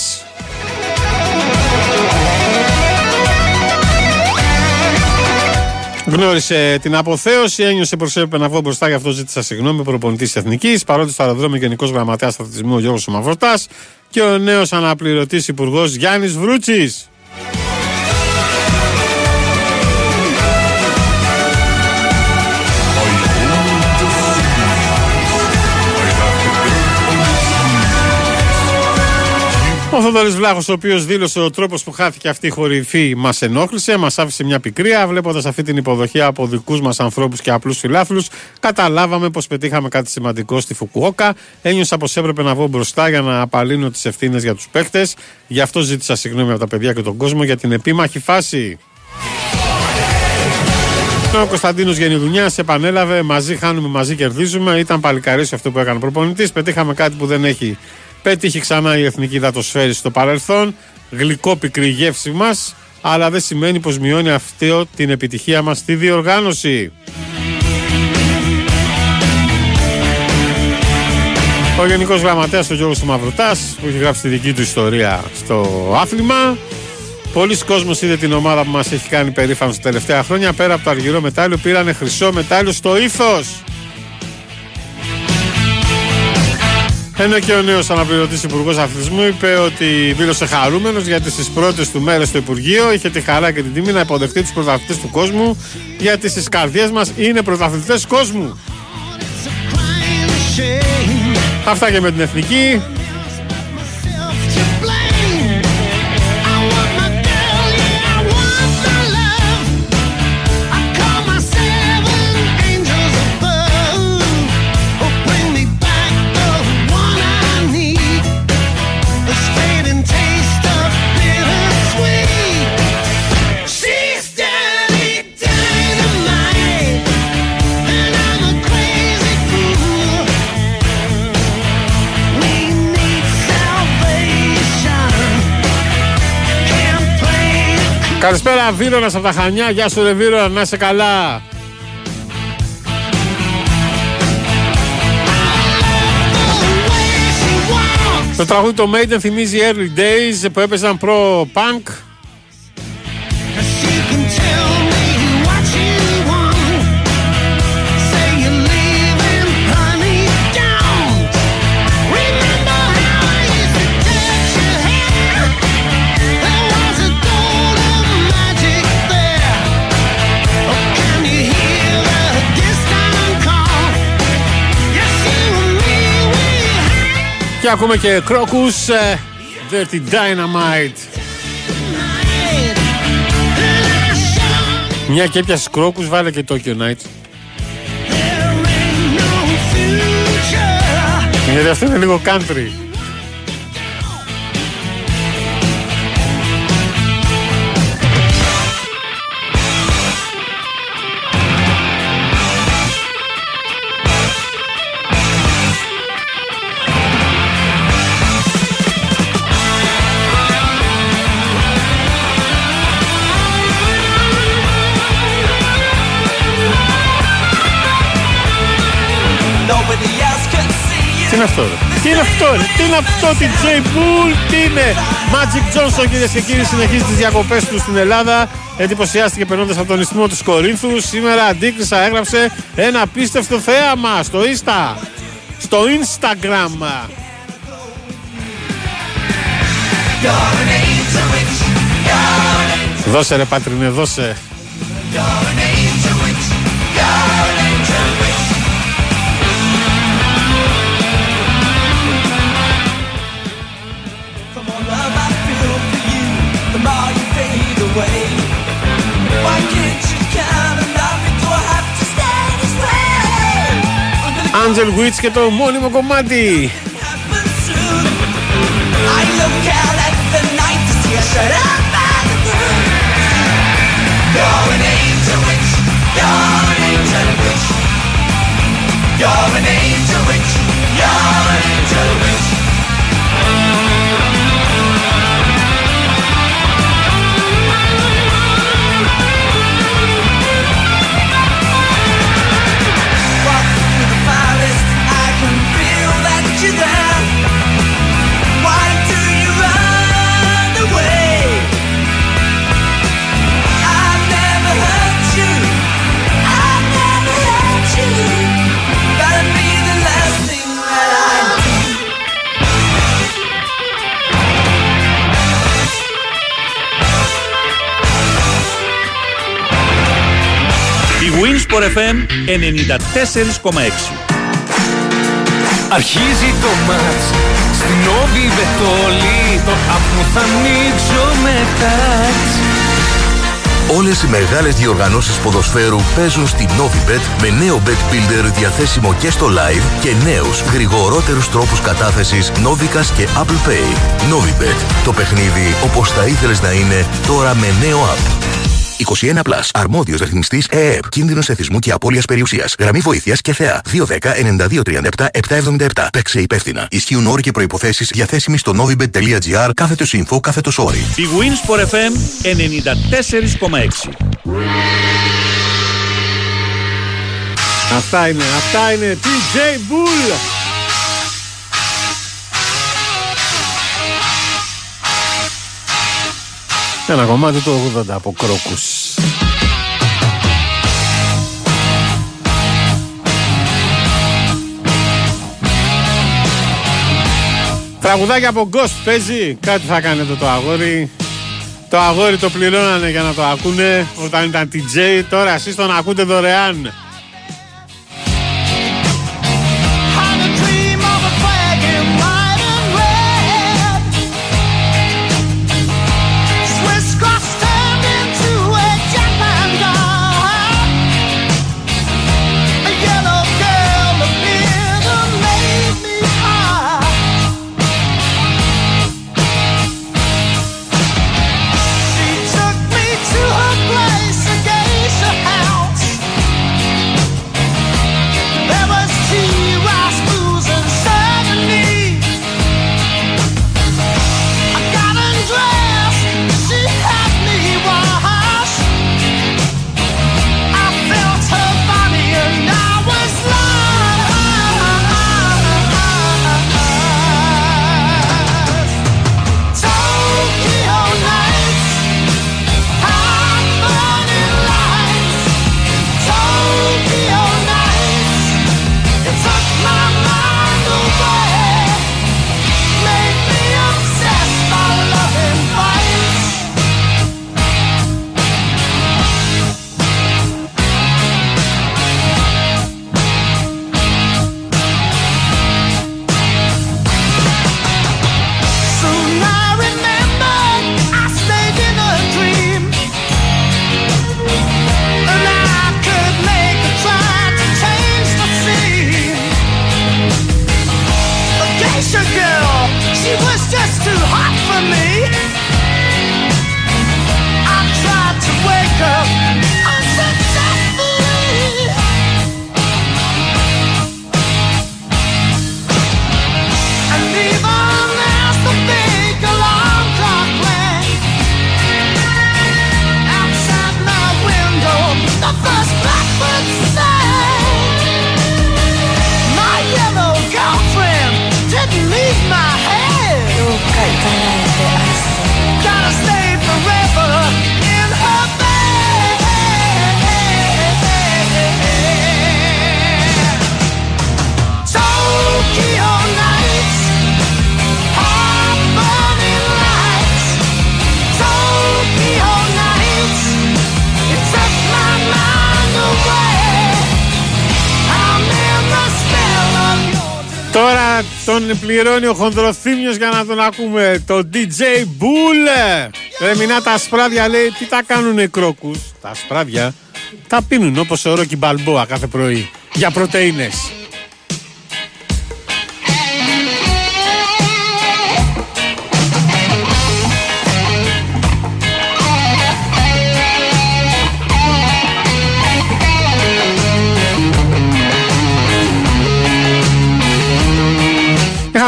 Γνώρισε την αποθέωση, ένιωσε πως έπρεπε να βγω μπροστά, γι' αυτό ζήτησα συγγνώμη. Προπονητής Εθνικής, παρότι στο αεροδρόμιο Γενικός Γραμματέας Αθλητισμού ο Γιώργος Μαυροτά και ο νέος αναπληρωτής Υπουργός Γιάννης Βρούτσης. Ο Θοδωρής Βλάχος, ο οποίος δήλωσε ο τρόπος που χάθηκε αυτή η χορυφή, μας ενόχλησε, μας άφησε μια πικρία. Βλέποντας αυτή την υποδοχή από δικούς μας ανθρώπους και απλούς φιλάθλους, καταλάβαμε πως πετύχαμε κάτι σημαντικό στη Φουκουόκα. Ένιωσα πως έπρεπε να βγω μπροστά για να απαλύνω τις ευθύνες για τους παίχτε. Γι' αυτό ζήτησα συγγνώμη από τα παιδιά και τον κόσμο για την επίμαχη φάση. Ο Κωνσταντίνος Γενιδουνιά επανέλαβε μαζί χάνουμε, μαζί κερδίζουμε. Ήταν παλικαρίσιο αυτό που έκανε ο προπονητής. Πετύχαμε κάτι που δεν έχει Πέτυχε ξανά η εθνική δατοσφαίρη στο παρελθόν. Γλυκό πικρή γεύση μας, αλλά δεν σημαίνει πως μειώνει αυτό την επιτυχία μας στη διοργάνωση. Ο Γενικός Γραμματέας, ο Γιώργος Μαυρουτά, που έχει γράψει τη δική του ιστορία στο άθλημα. Πολλοί κόσμοι είδε την ομάδα που μας έχει κάνει περήφανος τα τελευταία χρόνια. Πέρα από το αργυρό μετάλλιο, πήρανε χρυσό μετάλλιο στο ήθο. Ενώ και ο νέος αναπληρωτής Υπουργός Αθλητισμού είπε ότι δήλωσε χαρούμενος γιατί στις πρώτες του μέρες στο Υπουργείο είχε τη χαρά και την τιμή να υποδεχτεί τους πρωταθλητές του κόσμου γιατί στις καρδιές μας είναι πρωταθλητές κόσμου. Αυτά και με την εθνική. Καλησπέρα Βίρονας από τα Χανιά. Γεια σου ρε Βίρονα, να είσαι καλά. Το τραγούδι το Maiden θυμίζει early days που έπαιζαν προ-punk Και ακούμε και Crocus ε, Dirty Dynamite. Μια και έπιασες Crocus βάλε και Tokyo Nights Γιατί αυτό είναι λίγο country είναι αυτό, ρε. Τι είναι αυτό, ρε. Τι είναι αυτό, τι J Bull, τι είναι; Magic Johnson, κυρίες και κύριοι, συνεχίζει τις διακοπές του στην Ελλάδα. Εντυπωσιάστηκε περνώντας από τον ισθμό του Κορίνθου. Σήμερα αντίκρισα έγραψε ένα απίστευτο θέαμα στο Insta. Στο Instagram. Δώσε ρε Πάτρινε, δώσε. Angel Witch και το μόνιμο κομμάτι. You're an angel Η Winsport FM 94,6 Αρχίζει το μάτς Στην όβη βετόλη Το άπνο θα ανοίξω με τάτς Όλες οι μεγάλες διοργανώσεις ποδοσφαίρου παίζουν στη Novibet με νέο Bet Builder διαθέσιμο και στο live και νέους γρηγορότερους τρόπους κατάθεσης Novicas και Apple Pay. Novibet. Το παιχνίδι όπως θα ήθελες να είναι τώρα με νέο app. 21 Plus. Αρμόδιος ρυθμιστής ΕΕΠ. Κίνδυνος εθισμού και απώλειας περιουσίας. Γραμμή βοήθειας και θεά. 210-9237-777. Παίξε υπεύθυνα. Ισχύουν όροι και προποθέσει διαθέσιμοι στο novibet.gr κάθετο info κάθετο όρι. Η Winsport FM 94,6 Αυτά είναι, αυτά είναι. TJ Bull. Ένα κομμάτι του 80 από κρόκους. Τραγουδάκι από Ghost παίζει. Κάτι θα κάνει εδώ το αγόρι. Το αγόρι το πληρώνανε για να το ακούνε όταν ήταν TJ. Τώρα εσείς τον ακούτε δωρεάν. Πληρώνει ο Χονδροθύμιος για να τον ακούμε. Το DJ Bull. Ρεμινά τα σπράδια λέει τι τα κάνουν οι κρόκους. Τα σπράδια τα πίνουν όπως ο Ρόκι Μπαλμπόα κάθε πρωί. Για πρωτεΐνες.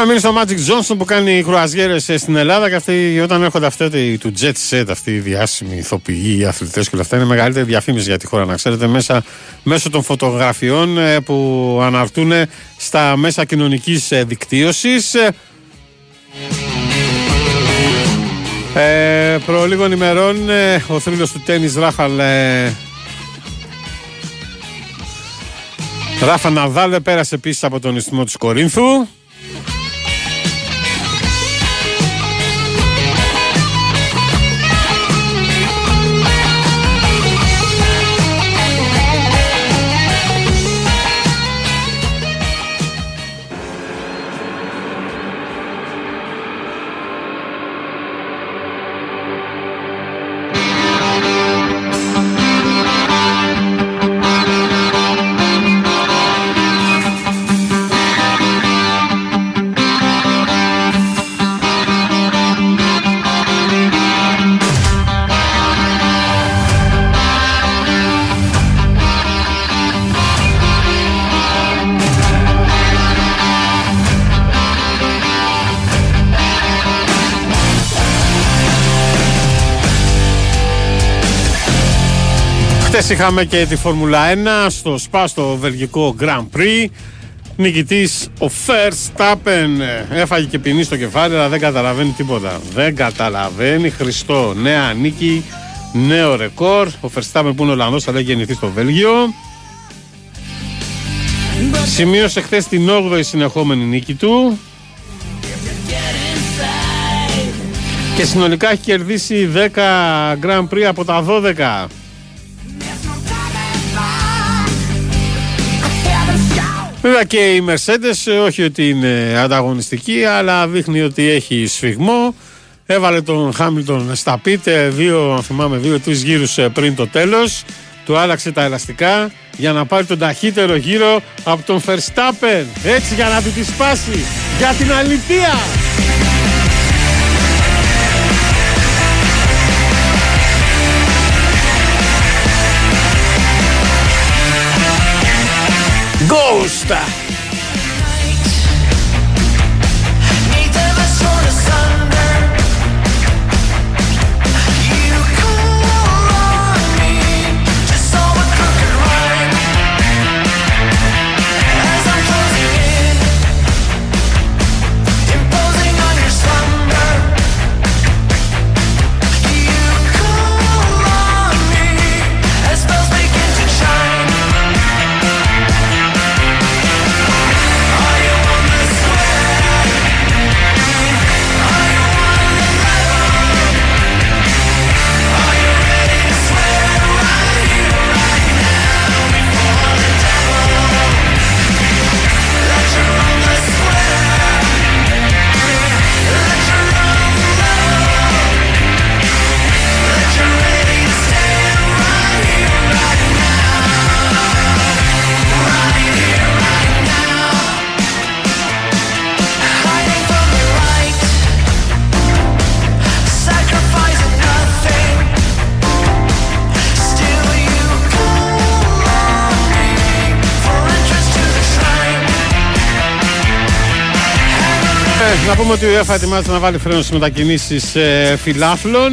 Είχαμε μείνει στο Magic Johnson που κάνει κρουαζιέρες στην Ελλάδα και αυτοί, όταν έρχονται αυτοί του Jet Set, αυτοί οι διάσημοι ηθοποιοί, οι αθλητές και όλα αυτά, είναι μεγαλύτερη διαφήμιση για τη χώρα, να ξέρετε, μέσα, μέσω των φωτογραφιών ε, που αναρτούν στα μέσα κοινωνικής δικτύωσης. Ε, προ λίγων ημερών ε, ο θρύλος του τένις Ράφαλ ε, Ράφα Ναδάλ πέρασε επίσης από τον ιστιμό της Κορίνθου Χθες είχαμε και τη Φόρμουλα 1 στο ΣΠΑ στο βελγικό Grand Prix. Νικητής ο Verstappen έφαγε και ποινή στο κεφάλι, αλλά δεν καταλαβαίνει τίποτα. Δεν καταλαβαίνει. Χριστό. Νέα νίκη, νέο ρεκόρ. Ο Verstappen που είναι Ολλανδός, αλλά έχει γεννηθείς στο Βέλγιο. Σημείωσε χθες την 8η συνεχόμενη νίκη του. Και συνολικά έχει κερδίσει 10 Grand Prix από τα 12. Βέβαια και η Mercedes όχι ότι είναι ανταγωνιστική αλλά δείχνει ότι έχει σφιγμό. Έβαλε τον Χάμιλτον στα πίτε δύο, θυμάμαι, δύο τρεις γύρους ε, πριν το τέλος. Του άλλαξε τα ελαστικά για να πάρει τον ταχύτερο γύρο από τον Verstappen. Έτσι για να του τη σπάσει. Για την αλήθεια. gusta η UEFA ετοιμάζεται να βάλει φρένος στις μετακινήσεις ε, φιλάθλων.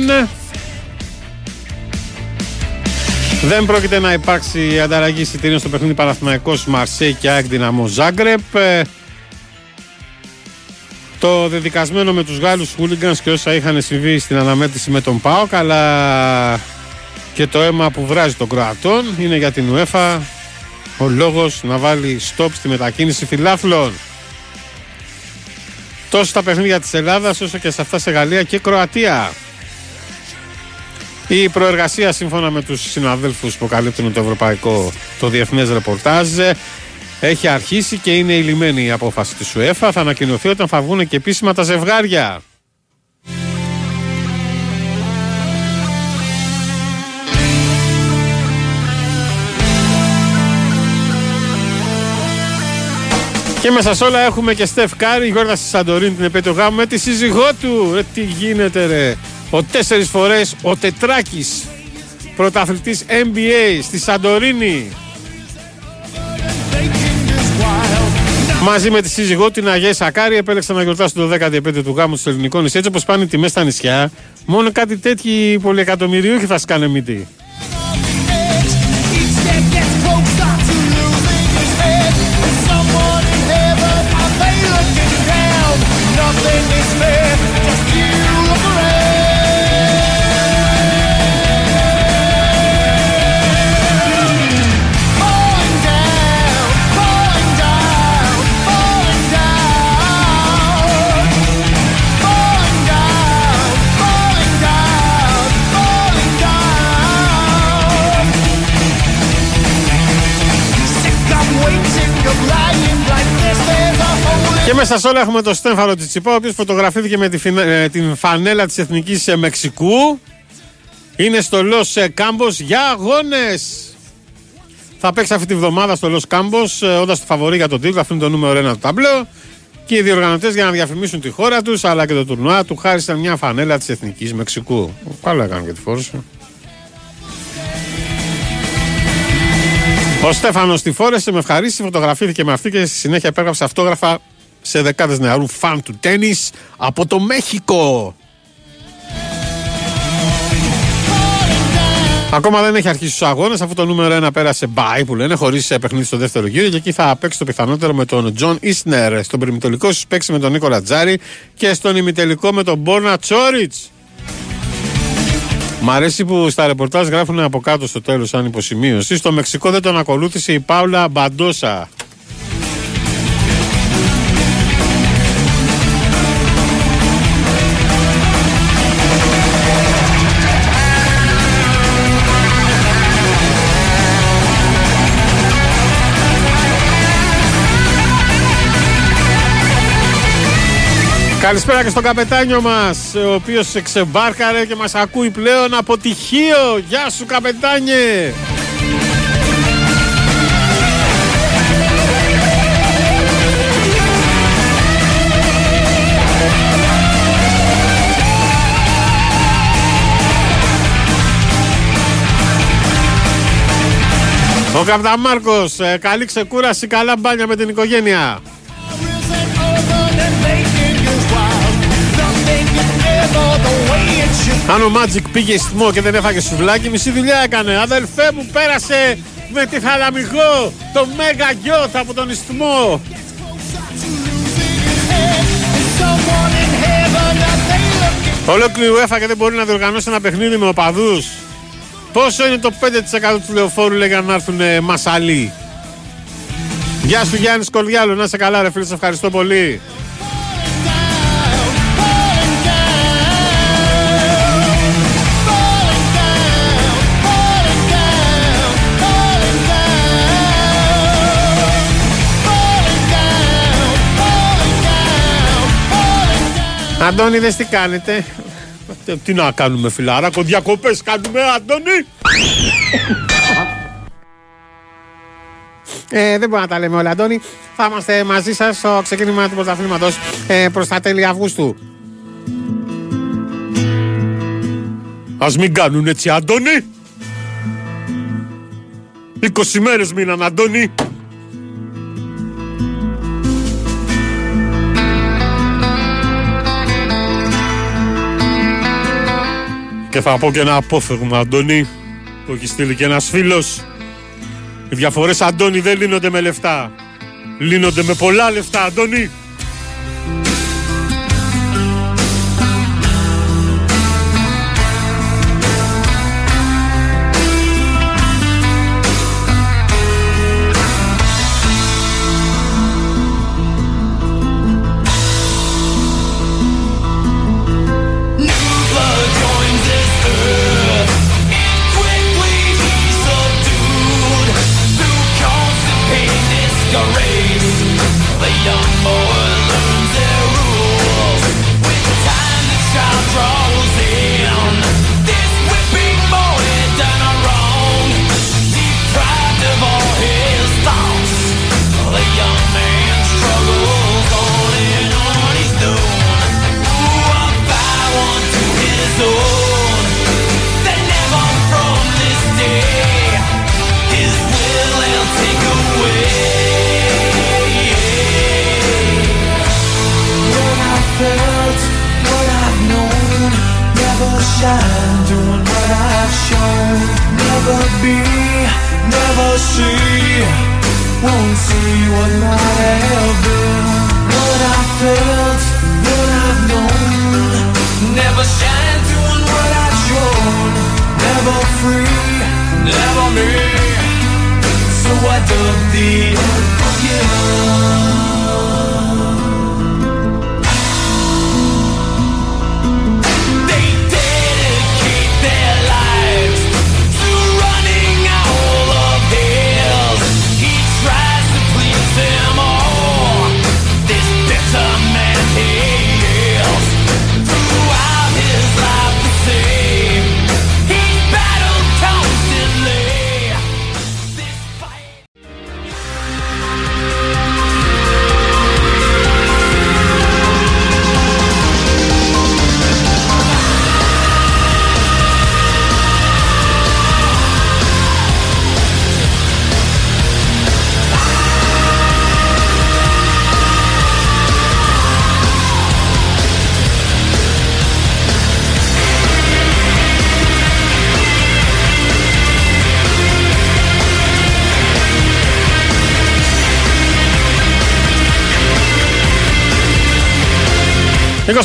Δεν πρόκειται να υπάρξει ανταλλαγή εισιτήριων στο παιχνίδι Παναθηναϊκός Μαρσέη και ΑΕΚ Δυναμό Ζάγκρεπ. Ε, το δεδικασμένο με τους Γάλλους χούλιγκανς και όσα είχαν συμβεί στην αναμέτρηση με τον ΠΑΟΚ αλλά και το αίμα που βράζει τον Κροατών είναι για την UEFA ο λόγος να βάλει στόπ στη μετακίνηση φιλάθλων τόσο στα παιχνίδια της Ελλάδας όσο και σε αυτά σε Γαλλία και Κροατία. Η προεργασία σύμφωνα με τους συναδέλφους που καλύπτουν το ευρωπαϊκό, το διεθνές ρεπορτάζ Έχει αρχίσει και είναι ηλυμένη η απόφαση της UEFA. Θα ανακοινωθεί όταν θα βγουν και επίσημα τα ζευγάρια. Και μέσα σε όλα έχουμε και Στεφ Κάρη, Γιώργα στη Σαντορίνη την επέτειο γάμου με τη σύζυγό του. Ρε, τι γίνεται ρε. Ο τέσσερις φορές ο Τετράκης, πρωταθλητής NBA στη Σαντορίνη. Μαζί με τη σύζυγό την Αγία Σακάρη επέλεξαν να γιορτάσουν το 15 του γάμου τους ελληνικού νησί. Έτσι όπως πάνε οι τιμές στα νησιά, μόνο κάτι τέτοιοι πολυεκατομμυριούχοι θα σκάνε μύτη. Μέσα σε όλα έχουμε το Στέφανο Τσιτσιπά, ο οποίος φωτογραφήθηκε με τη ε, την φανέλα της Εθνικής ε, Μεξικού. Είναι στο Λος Κάμπος για αγώνες. Θα παίξει αυτή τη βδομάδα στο Λος Κάμπος, όντας το φαβορή για τον τίτλο. Αυτό είναι το νούμερο 1 του ταμπλό. Και οι διοργανωτές για να διαφημίσουν τη χώρα τους αλλά και το τουρνουά του χάρισαν μια φανέλα της Εθνικής Μεξικού. Καλά έκανε και τη φόρησε. Ο Στέφανος τη φόρεσε με ευχαρίστηση, φωτογραφήθηκε με αυτή και στη συνέχεια υπέγραψε αυτόγραφα σε δεκάδες νεαρούς φαν του τέννις από το Μέχικο. Ακόμα δεν έχει αρχίσει τους αγώνες, αφού το νούμερο 1 πέρασε bye που λένε, χωρίς παιχνίδι στο δεύτερο γύρο. Και εκεί θα παίξει το πιθανότερο με τον Τζον Ισνερ. Στον προημιτελικό θα παίξει με τον Νίκολα Τζάρι και στον ημιτελικό με τον Μπόρνα Τσόριτς. Μ' αρέσει που στα ρεπορτάζ γράφουν από κάτω στο τέλος, σαν υποσημείωση. Στο Μεξικό δεν τον ακολούθησε η Πάουλα Μπαντόσα. Καλησπέρα και στον καπετάνιο μας ο οποίος ξεμπάρκαρε και μας ακούει πλέον από τυχείο. Γεια σου καπετάνιε! Ο Καπταμάρκος, ε, καλή ξεκούραση, καλά μπάνια με την οικογένεια. Αν ο Μάτζικ πήγε στιμό και δεν έφαγε σουβλάκι, μισή δουλειά έκανε. Αδελφέ μου πέρασε με τη θαλαμιγό το μέγα γιότ από τον ιστιμό. Ολόκληρη UEFA και δεν μπορεί να διοργανώσει ένα παιχνίδι με οπαδούς. Πόσο είναι το 5% του λεωφόρου λέγανε να έρθουν μασαλοί. Γεια σου Γιάννης Κορδιάλο, να είσαι καλά ρε φίλε, σε ευχαριστώ πολύ. Αντώνη, δες τι κάνετε. Ε, τι να κάνουμε φιλάρακο, διακοπές κάνουμε, Αντώνη. Ε, δεν μπορούμε να τα λέμε όλα, Αντώνη. Θα είμαστε μαζί σας στο ξεκίνημα του πρωταθλήματος ε, προς τα τέλη Αυγούστου. Ας μην κάνουν έτσι, Αντώνη. 20 μέρες μείναν, Αντώνη. Και θα πω και ένα απόφευγμα, Αντώνη, που έχει στείλει και ένας φίλος. Οι διαφορές, Αντώνη, δεν λύνονται με λεφτά. Λύνονται με πολλά λεφτά, Αντώνη.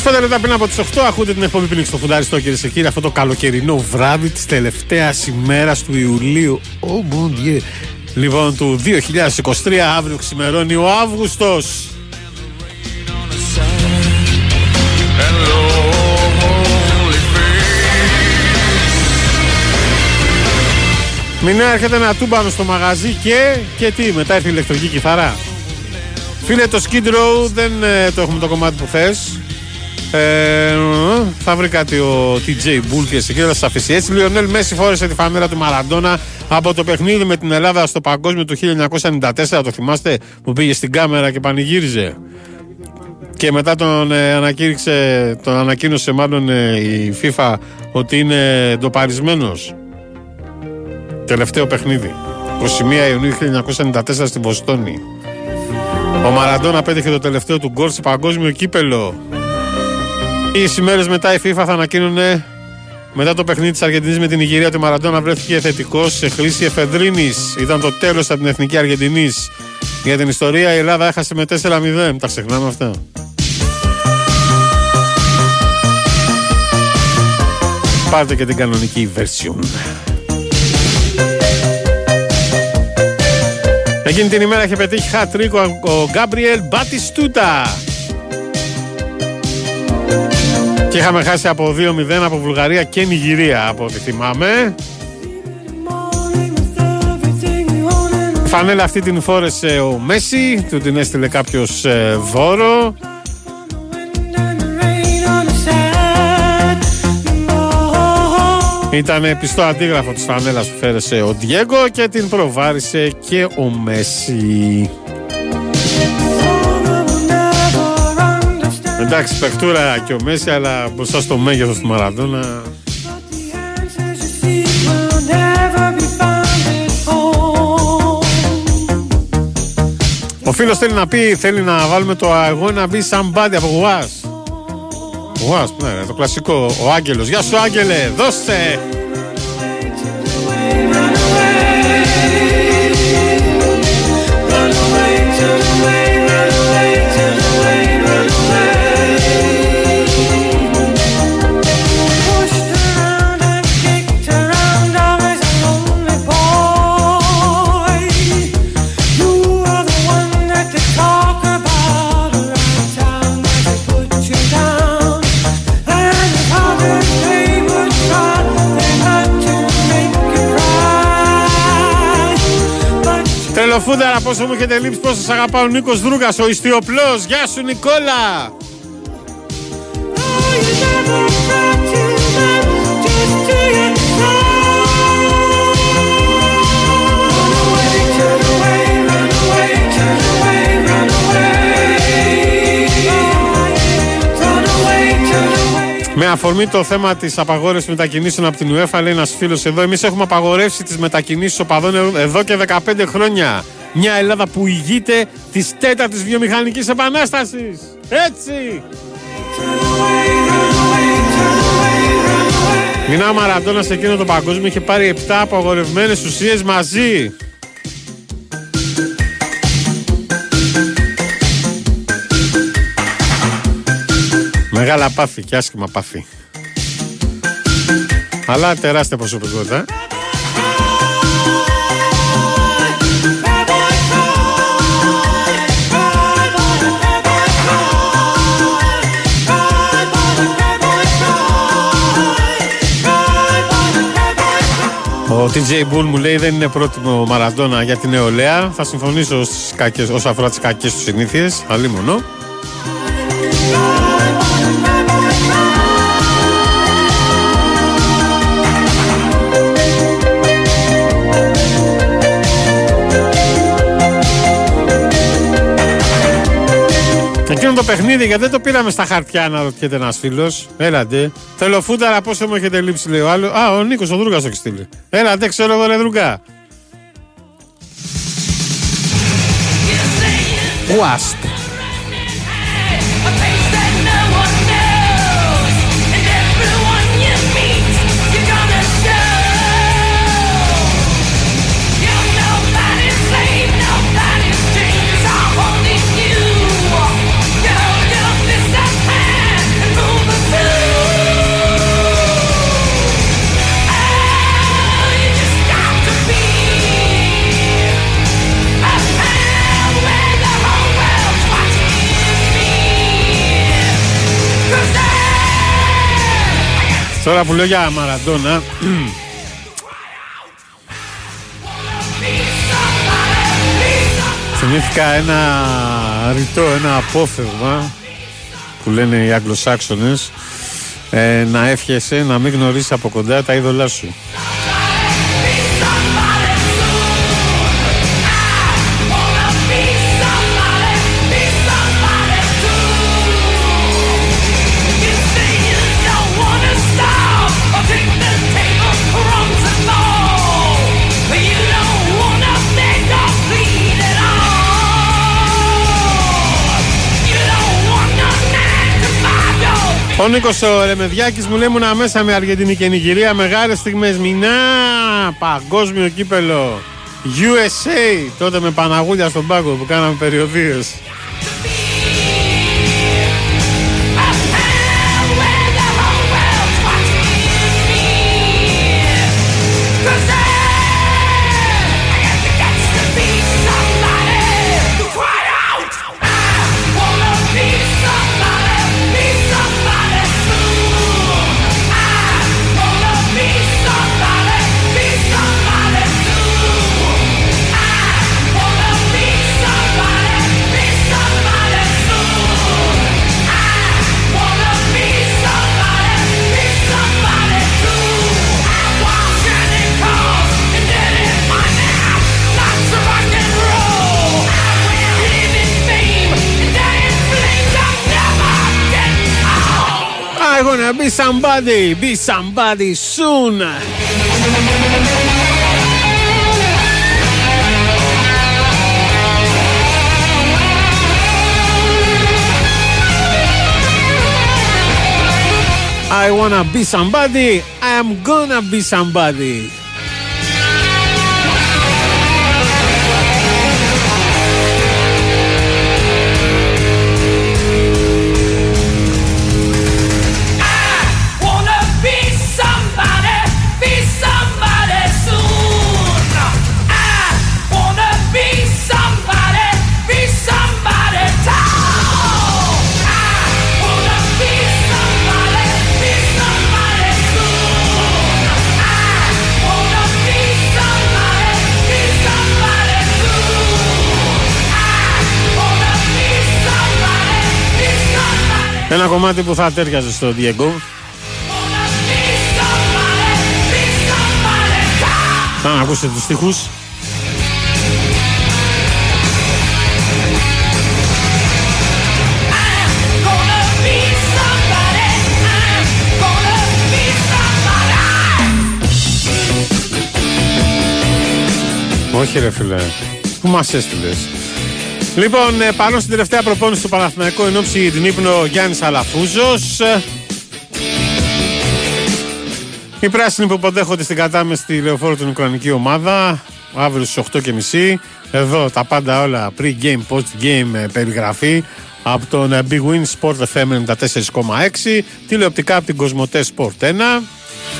«25 λεπτά πριν από τις 8 ακούτε την εκπομπή Πίνιξ στο φουντάριστο κυρίε και κύριοι αυτό το καλοκαιρινό βράδυ της τελευταίας ημέρας του Ιουλίου. Oh mon Dieu. Λοιπόν, του 2023, αύριο ξημερώνει ο Αύγουστος. Μην έρχεται ένα τούμπανο στο μαγαζί και, και τι, μετά έρθει η ηλεκτρική κιθαρά. Φίλε, το Skid Row δεν ε, το έχουμε το κομμάτι που θες. Ε, θα βρει κάτι ο TJ Bull και σε θα σας αφήσει έτσι. Λιονέλ Μέση φόρεσε τη φανέλα του Μαραντόνα από το παιχνίδι με την Ελλάδα στο Παγκόσμιο του 1994. Το θυμάστε που πήγε στην κάμερα και πανηγύριζε; Και μετά τον, ε, ανακήρυξε, τον ανακοίνωσε μάλλον ε, η FIFA ότι είναι ντοπαρισμένος. Τελευταίο παιχνίδι. 21 Ιουνίου 1994 στην Βοστόνη. Ο Μαραντόνα πέτυχε το τελευταίο του γκολ σε παγκόσμιο κύπελο. Οι ημέρε μετά η FIFA θα ανακοίνωνε μετά το παιχνίδι της Αργεντινής με την Ιγυρία ότι ο Μαραντόνα βρέθηκε θετικός σε χρήση εφεδρίνης. Ήταν το τέλος από την εθνική Αργεντινής. Για την ιστορία η Ελλάδα έχασε με 4-0. Τα ξεχνάμε αυτά. Πάρτε και την κανονική version. Εκείνη την ημέρα είχε πετύχει χατρίκο ο Γκάμπριελ Μπατιστούτα. Και είχαμε χάσει από 2-0 από Βουλγαρία και Νιγηρία από ό,τι θυμάμαι. Η φανέλα αυτή την φόρεσε ο Μέση, του την έστειλε κάποιος ε, δώρο. Ήταν πιστό αντίγραφο της φανέλας που φέρεσε ο Διέγκο και την προβάρισε και ο Μέση. Εντάξει, παιχτούρα και ο Μέση, αλλά μπροστά στο μέγεθος του Μαραντόνα. Ο φίλος θέλει να πει, θέλει να βάλουμε το αγώ να μπει somebody από Γουάς. Γουάς, ναι, το κλασικό. Ο Άγγελος. Γεια σου Άγγελε, δώστε! Πόσο μου έχετε λείψει, πόσο σας αγαπάω ο Νίκος Δρούγκας, ο ιστιοπλός. Γεια σου Νικόλα. Με αφορμή το θέμα της απαγόρευσης μετακινήσεων από την UEFA, λέει ένας φίλος εδώ, εμείς έχουμε απαγορεύσει τις μετακινήσεις οπαδών εδώ και 15 χρόνια. Μια Ελλάδα που ηγείται της τέταρτης βιομηχανικής επανάστασης. Έτσι! Μινά Μαραντόνα σε εκείνο το παγκόσμιο είχε πάρει 7 απαγορευμένες ουσίες μαζί. Μεγάλα πάθη και άσχημα πάθη. Αλλά τεράστια προσωπικότητα. Ο TJ Bull μου λέει δεν είναι πρότιμο ο Μαραντόνα για την νεολαία. Θα συμφωνήσω στις κακές, όσον αφορά τις κακές τους συνήθειες. Αλλή μόνο. Το παιχνίδι, γιατί δεν το πήραμε στα χαρτιά να ρωτιέται ένας φίλος. Έλατε. Θέλω φούνταρα, πόσο μου έχετε λείψει, λέει ο άλλος. Α, ο Νίκος, ο Δρούγκα το έχει στείλει. Έλατε, ξέρω εγώ, ρε Δρούγκα. Wasp. Τώρα που λέω για Μαραντόνα Θυμήθηκα ένα ρητό, ένα απόφευγμα που λένε οι Αγγλοσάξονες ε, να εύχεσαι να μην γνωρίσεις από κοντά τα είδωλά σου. Ο Νίκος ο Ρεμεδιάκης μου λέει ήμουν μέσα με Αργεντινή και Νιγηρία. Μεγάλες στιγμές. Μινά! Παγκόσμιο κύπελο. USA. Τότε με Παναγούλια στον πάγκο που κάναμε περιοδίες. Be somebody, be somebody soon. I wanna be somebody, I am gonna be somebody. Κομμάτι που θα τέριαζε στο Diego. Να ακούσετε τους στίχους. Όχι ρε φίλε, πού μας έστειλες; Λοιπόν, ε, πάνω στην τελευταία προπόνηση του Παναθηναϊκού εν ώψη την ύπνο Γιάννης Αλαφούζος. Οι πράσινοι που υποδέχονται στην κατάμεση στη λεωφόρο την Ουκρανική ομάδα αύριο στις 8.30 εδώ τα πάντα όλα pre-game, post-game ε, περιγραφή από τον ε, Big Win Sport FM 94,6 τηλεοπτικά από την Κοσμοτέ Sport 1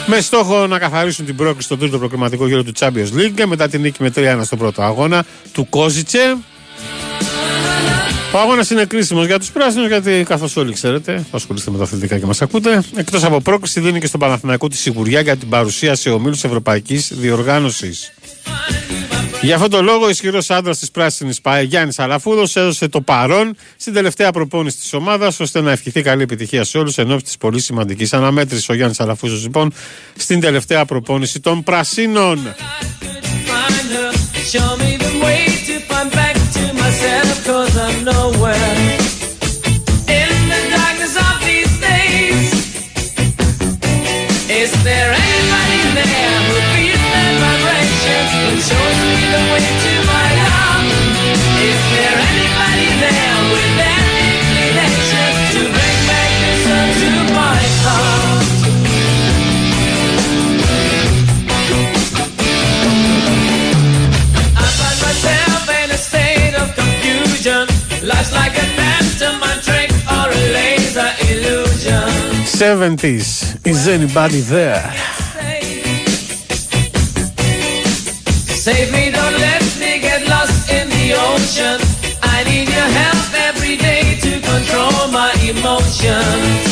με στόχο να καθαρίσουν την πρόκληση στο τρίτο προκριματικό γύρο του Champions League μετά την νίκη με 3-1 στο πρώτο αγώνα του Κόζιτσε. Ο αγώνας είναι κρίσιμος για τους πράσινους, γιατί καθώς όλοι ξέρετε, που ασχολείστε με τα αθλητικά και μας ακούτε, εκτός από πρόκληση δίνει και στον Παναθηναϊκό τη σιγουριά για την παρουσία σε ομίλους Ευρωπαϊκής Διοργάνωσης. Για αυτόν τον λόγο, ο ισχυρός άντρας της πράσινης ΠΑΕ Γιάννης Αλαφούδος έδωσε το παρόν στην τελευταία προπόνηση της ομάδας, ώστε να ευχηθεί καλή επιτυχία σε όλους εν ώψη της πολύ σημαντικής αναμέτρησης. Ο Γιάννης Αλαφούδος, λοιπόν, στην τελευταία προπόνηση των Πρασίνων. 70s. Is anybody there? Save me, don't let me get lost in the ocean. I need your help every day to control my emotions.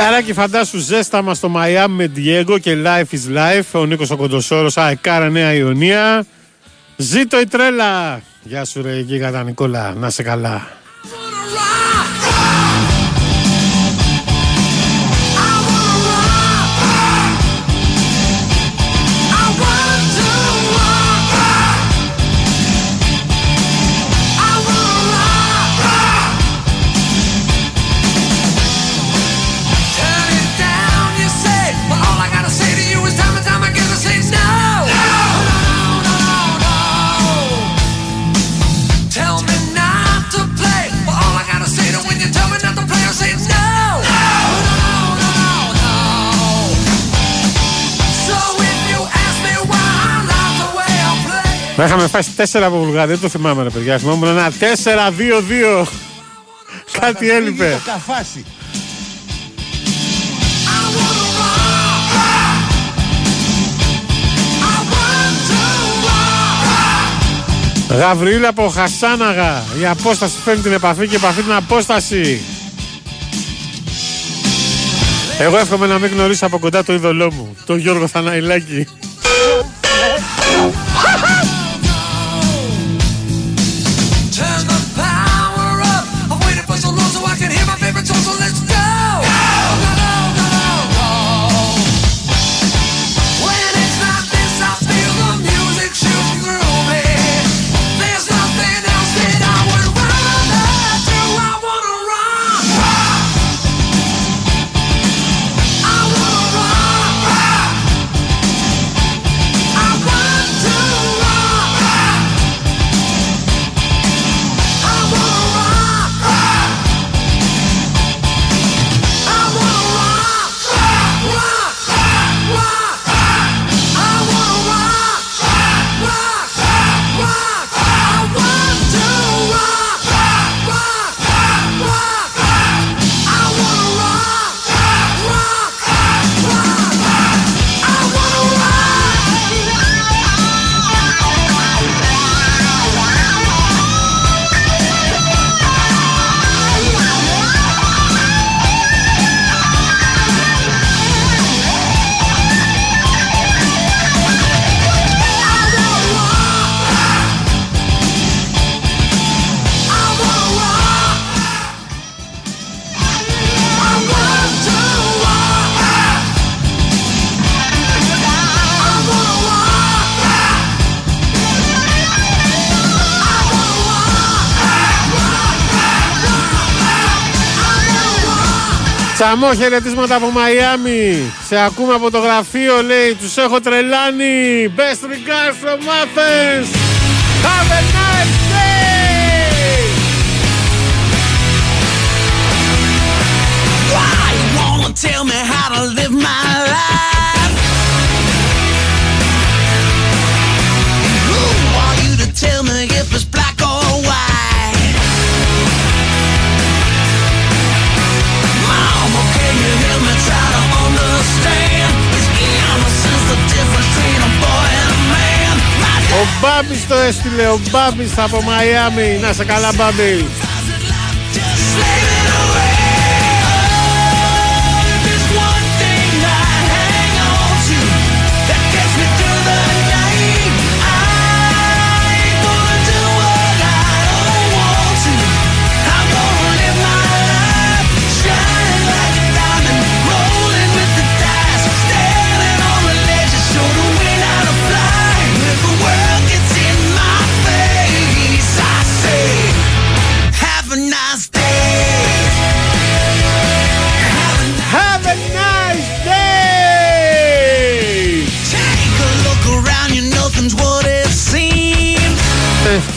Φιλαράκι, φαντάσου ζέσταμα στο Μαϊάμι με Diego και Life is Life. Ο Νίκος ο Κοντοσόρος, Αεκάρα Νέα Ιωνία. Ζήτω η τρέλα! Γεια σου, ρε γίγαντα Νικόλα, να σε καλά. Να είχαμε φάσει 4 από Βουλγαρία, δεν το θυμάμαι ρε παιδιά. Θυμάμαι ένα 4-2-2. Κάτι έλειπε. Καφάσι. Γαβριήλ από Χασάναγα. Η απόσταση φέρνει την επαφή και επαφή την απόσταση. Εγώ εύχομαι να μην γνωρίσω από κοντά το είδωλό μου, τον Γιώργο Θαναϊλάκη. Σαμό χαιρετίσματα από Μαϊάμι. Σε ακούμε από το γραφείο, λέει. Τους έχω τρελάνει. Best regards from Athens. Have a nice day. Tell me how to live Μπάμπης το έστειλε, ο Μπάμπης από Μαϊάμι. Να σε καλά Μπάμπη.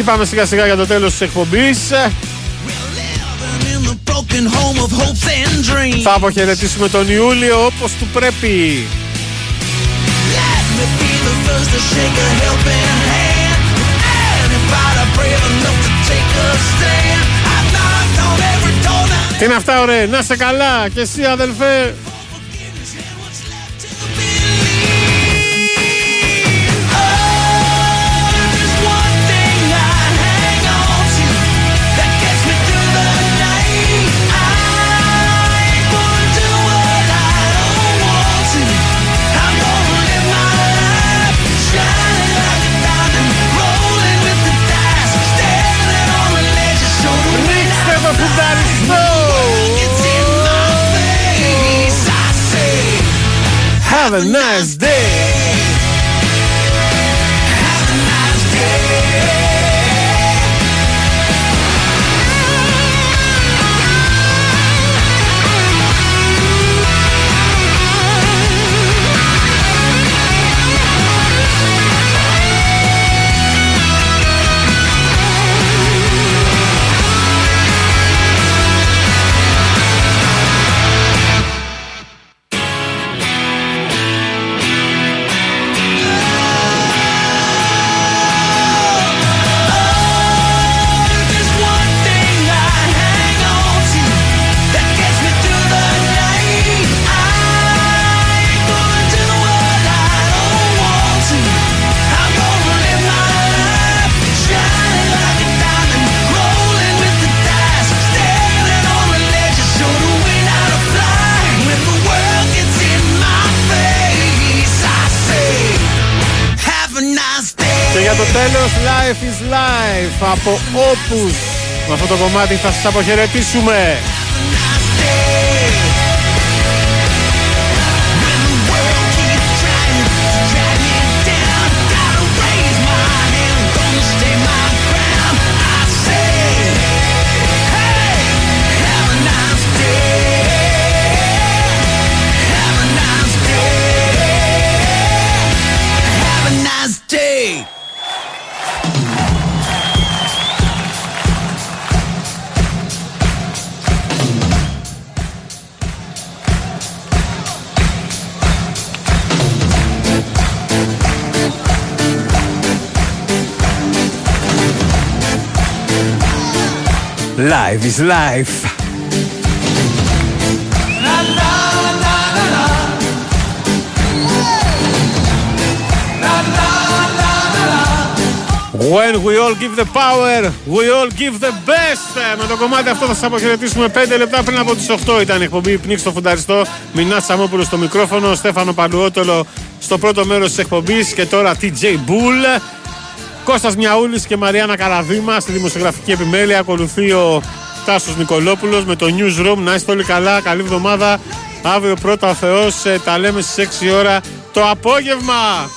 πάμε σιγά σιγά για το τέλος της εκπομπής. Θα αποχαιρετήσουμε τον Ιούλιο όπως του πρέπει. Τι είναι αυτά ωραία, να σε καλά και εσύ αδελφέ. Have a nice day. Τέλος Life is Life από Opus. Με αυτό το κομμάτι θα σας αποχαιρετήσουμε. Life is life. When we all give the power, we all give the best. Ε, Με το κομμάτι αυτό θα σας αποχαιρετήσουμε 5 λεπτά πριν από τις 8 ήταν η εκπομπή Πνίξ στο Φουνταριστό. Μινά Σαμόπουλος στο μικρόφωνο, Στέφανο Παλουότολο στο πρώτο μέρος της εκπομπής και τώρα TJ Bull. Κώστας Μιαούλης και Μαριάννα Καραβήμα στη δημοσιογραφική επιμέλεια. Ακολουθεί ο Τάσος Νικολόπουλος με το Newsroom. Να είστε όλοι καλά, καλή εβδομάδα. Αύριο πρώτα ο Θεός, ε, τα λέμε στις 6 ώρα το απόγευμα.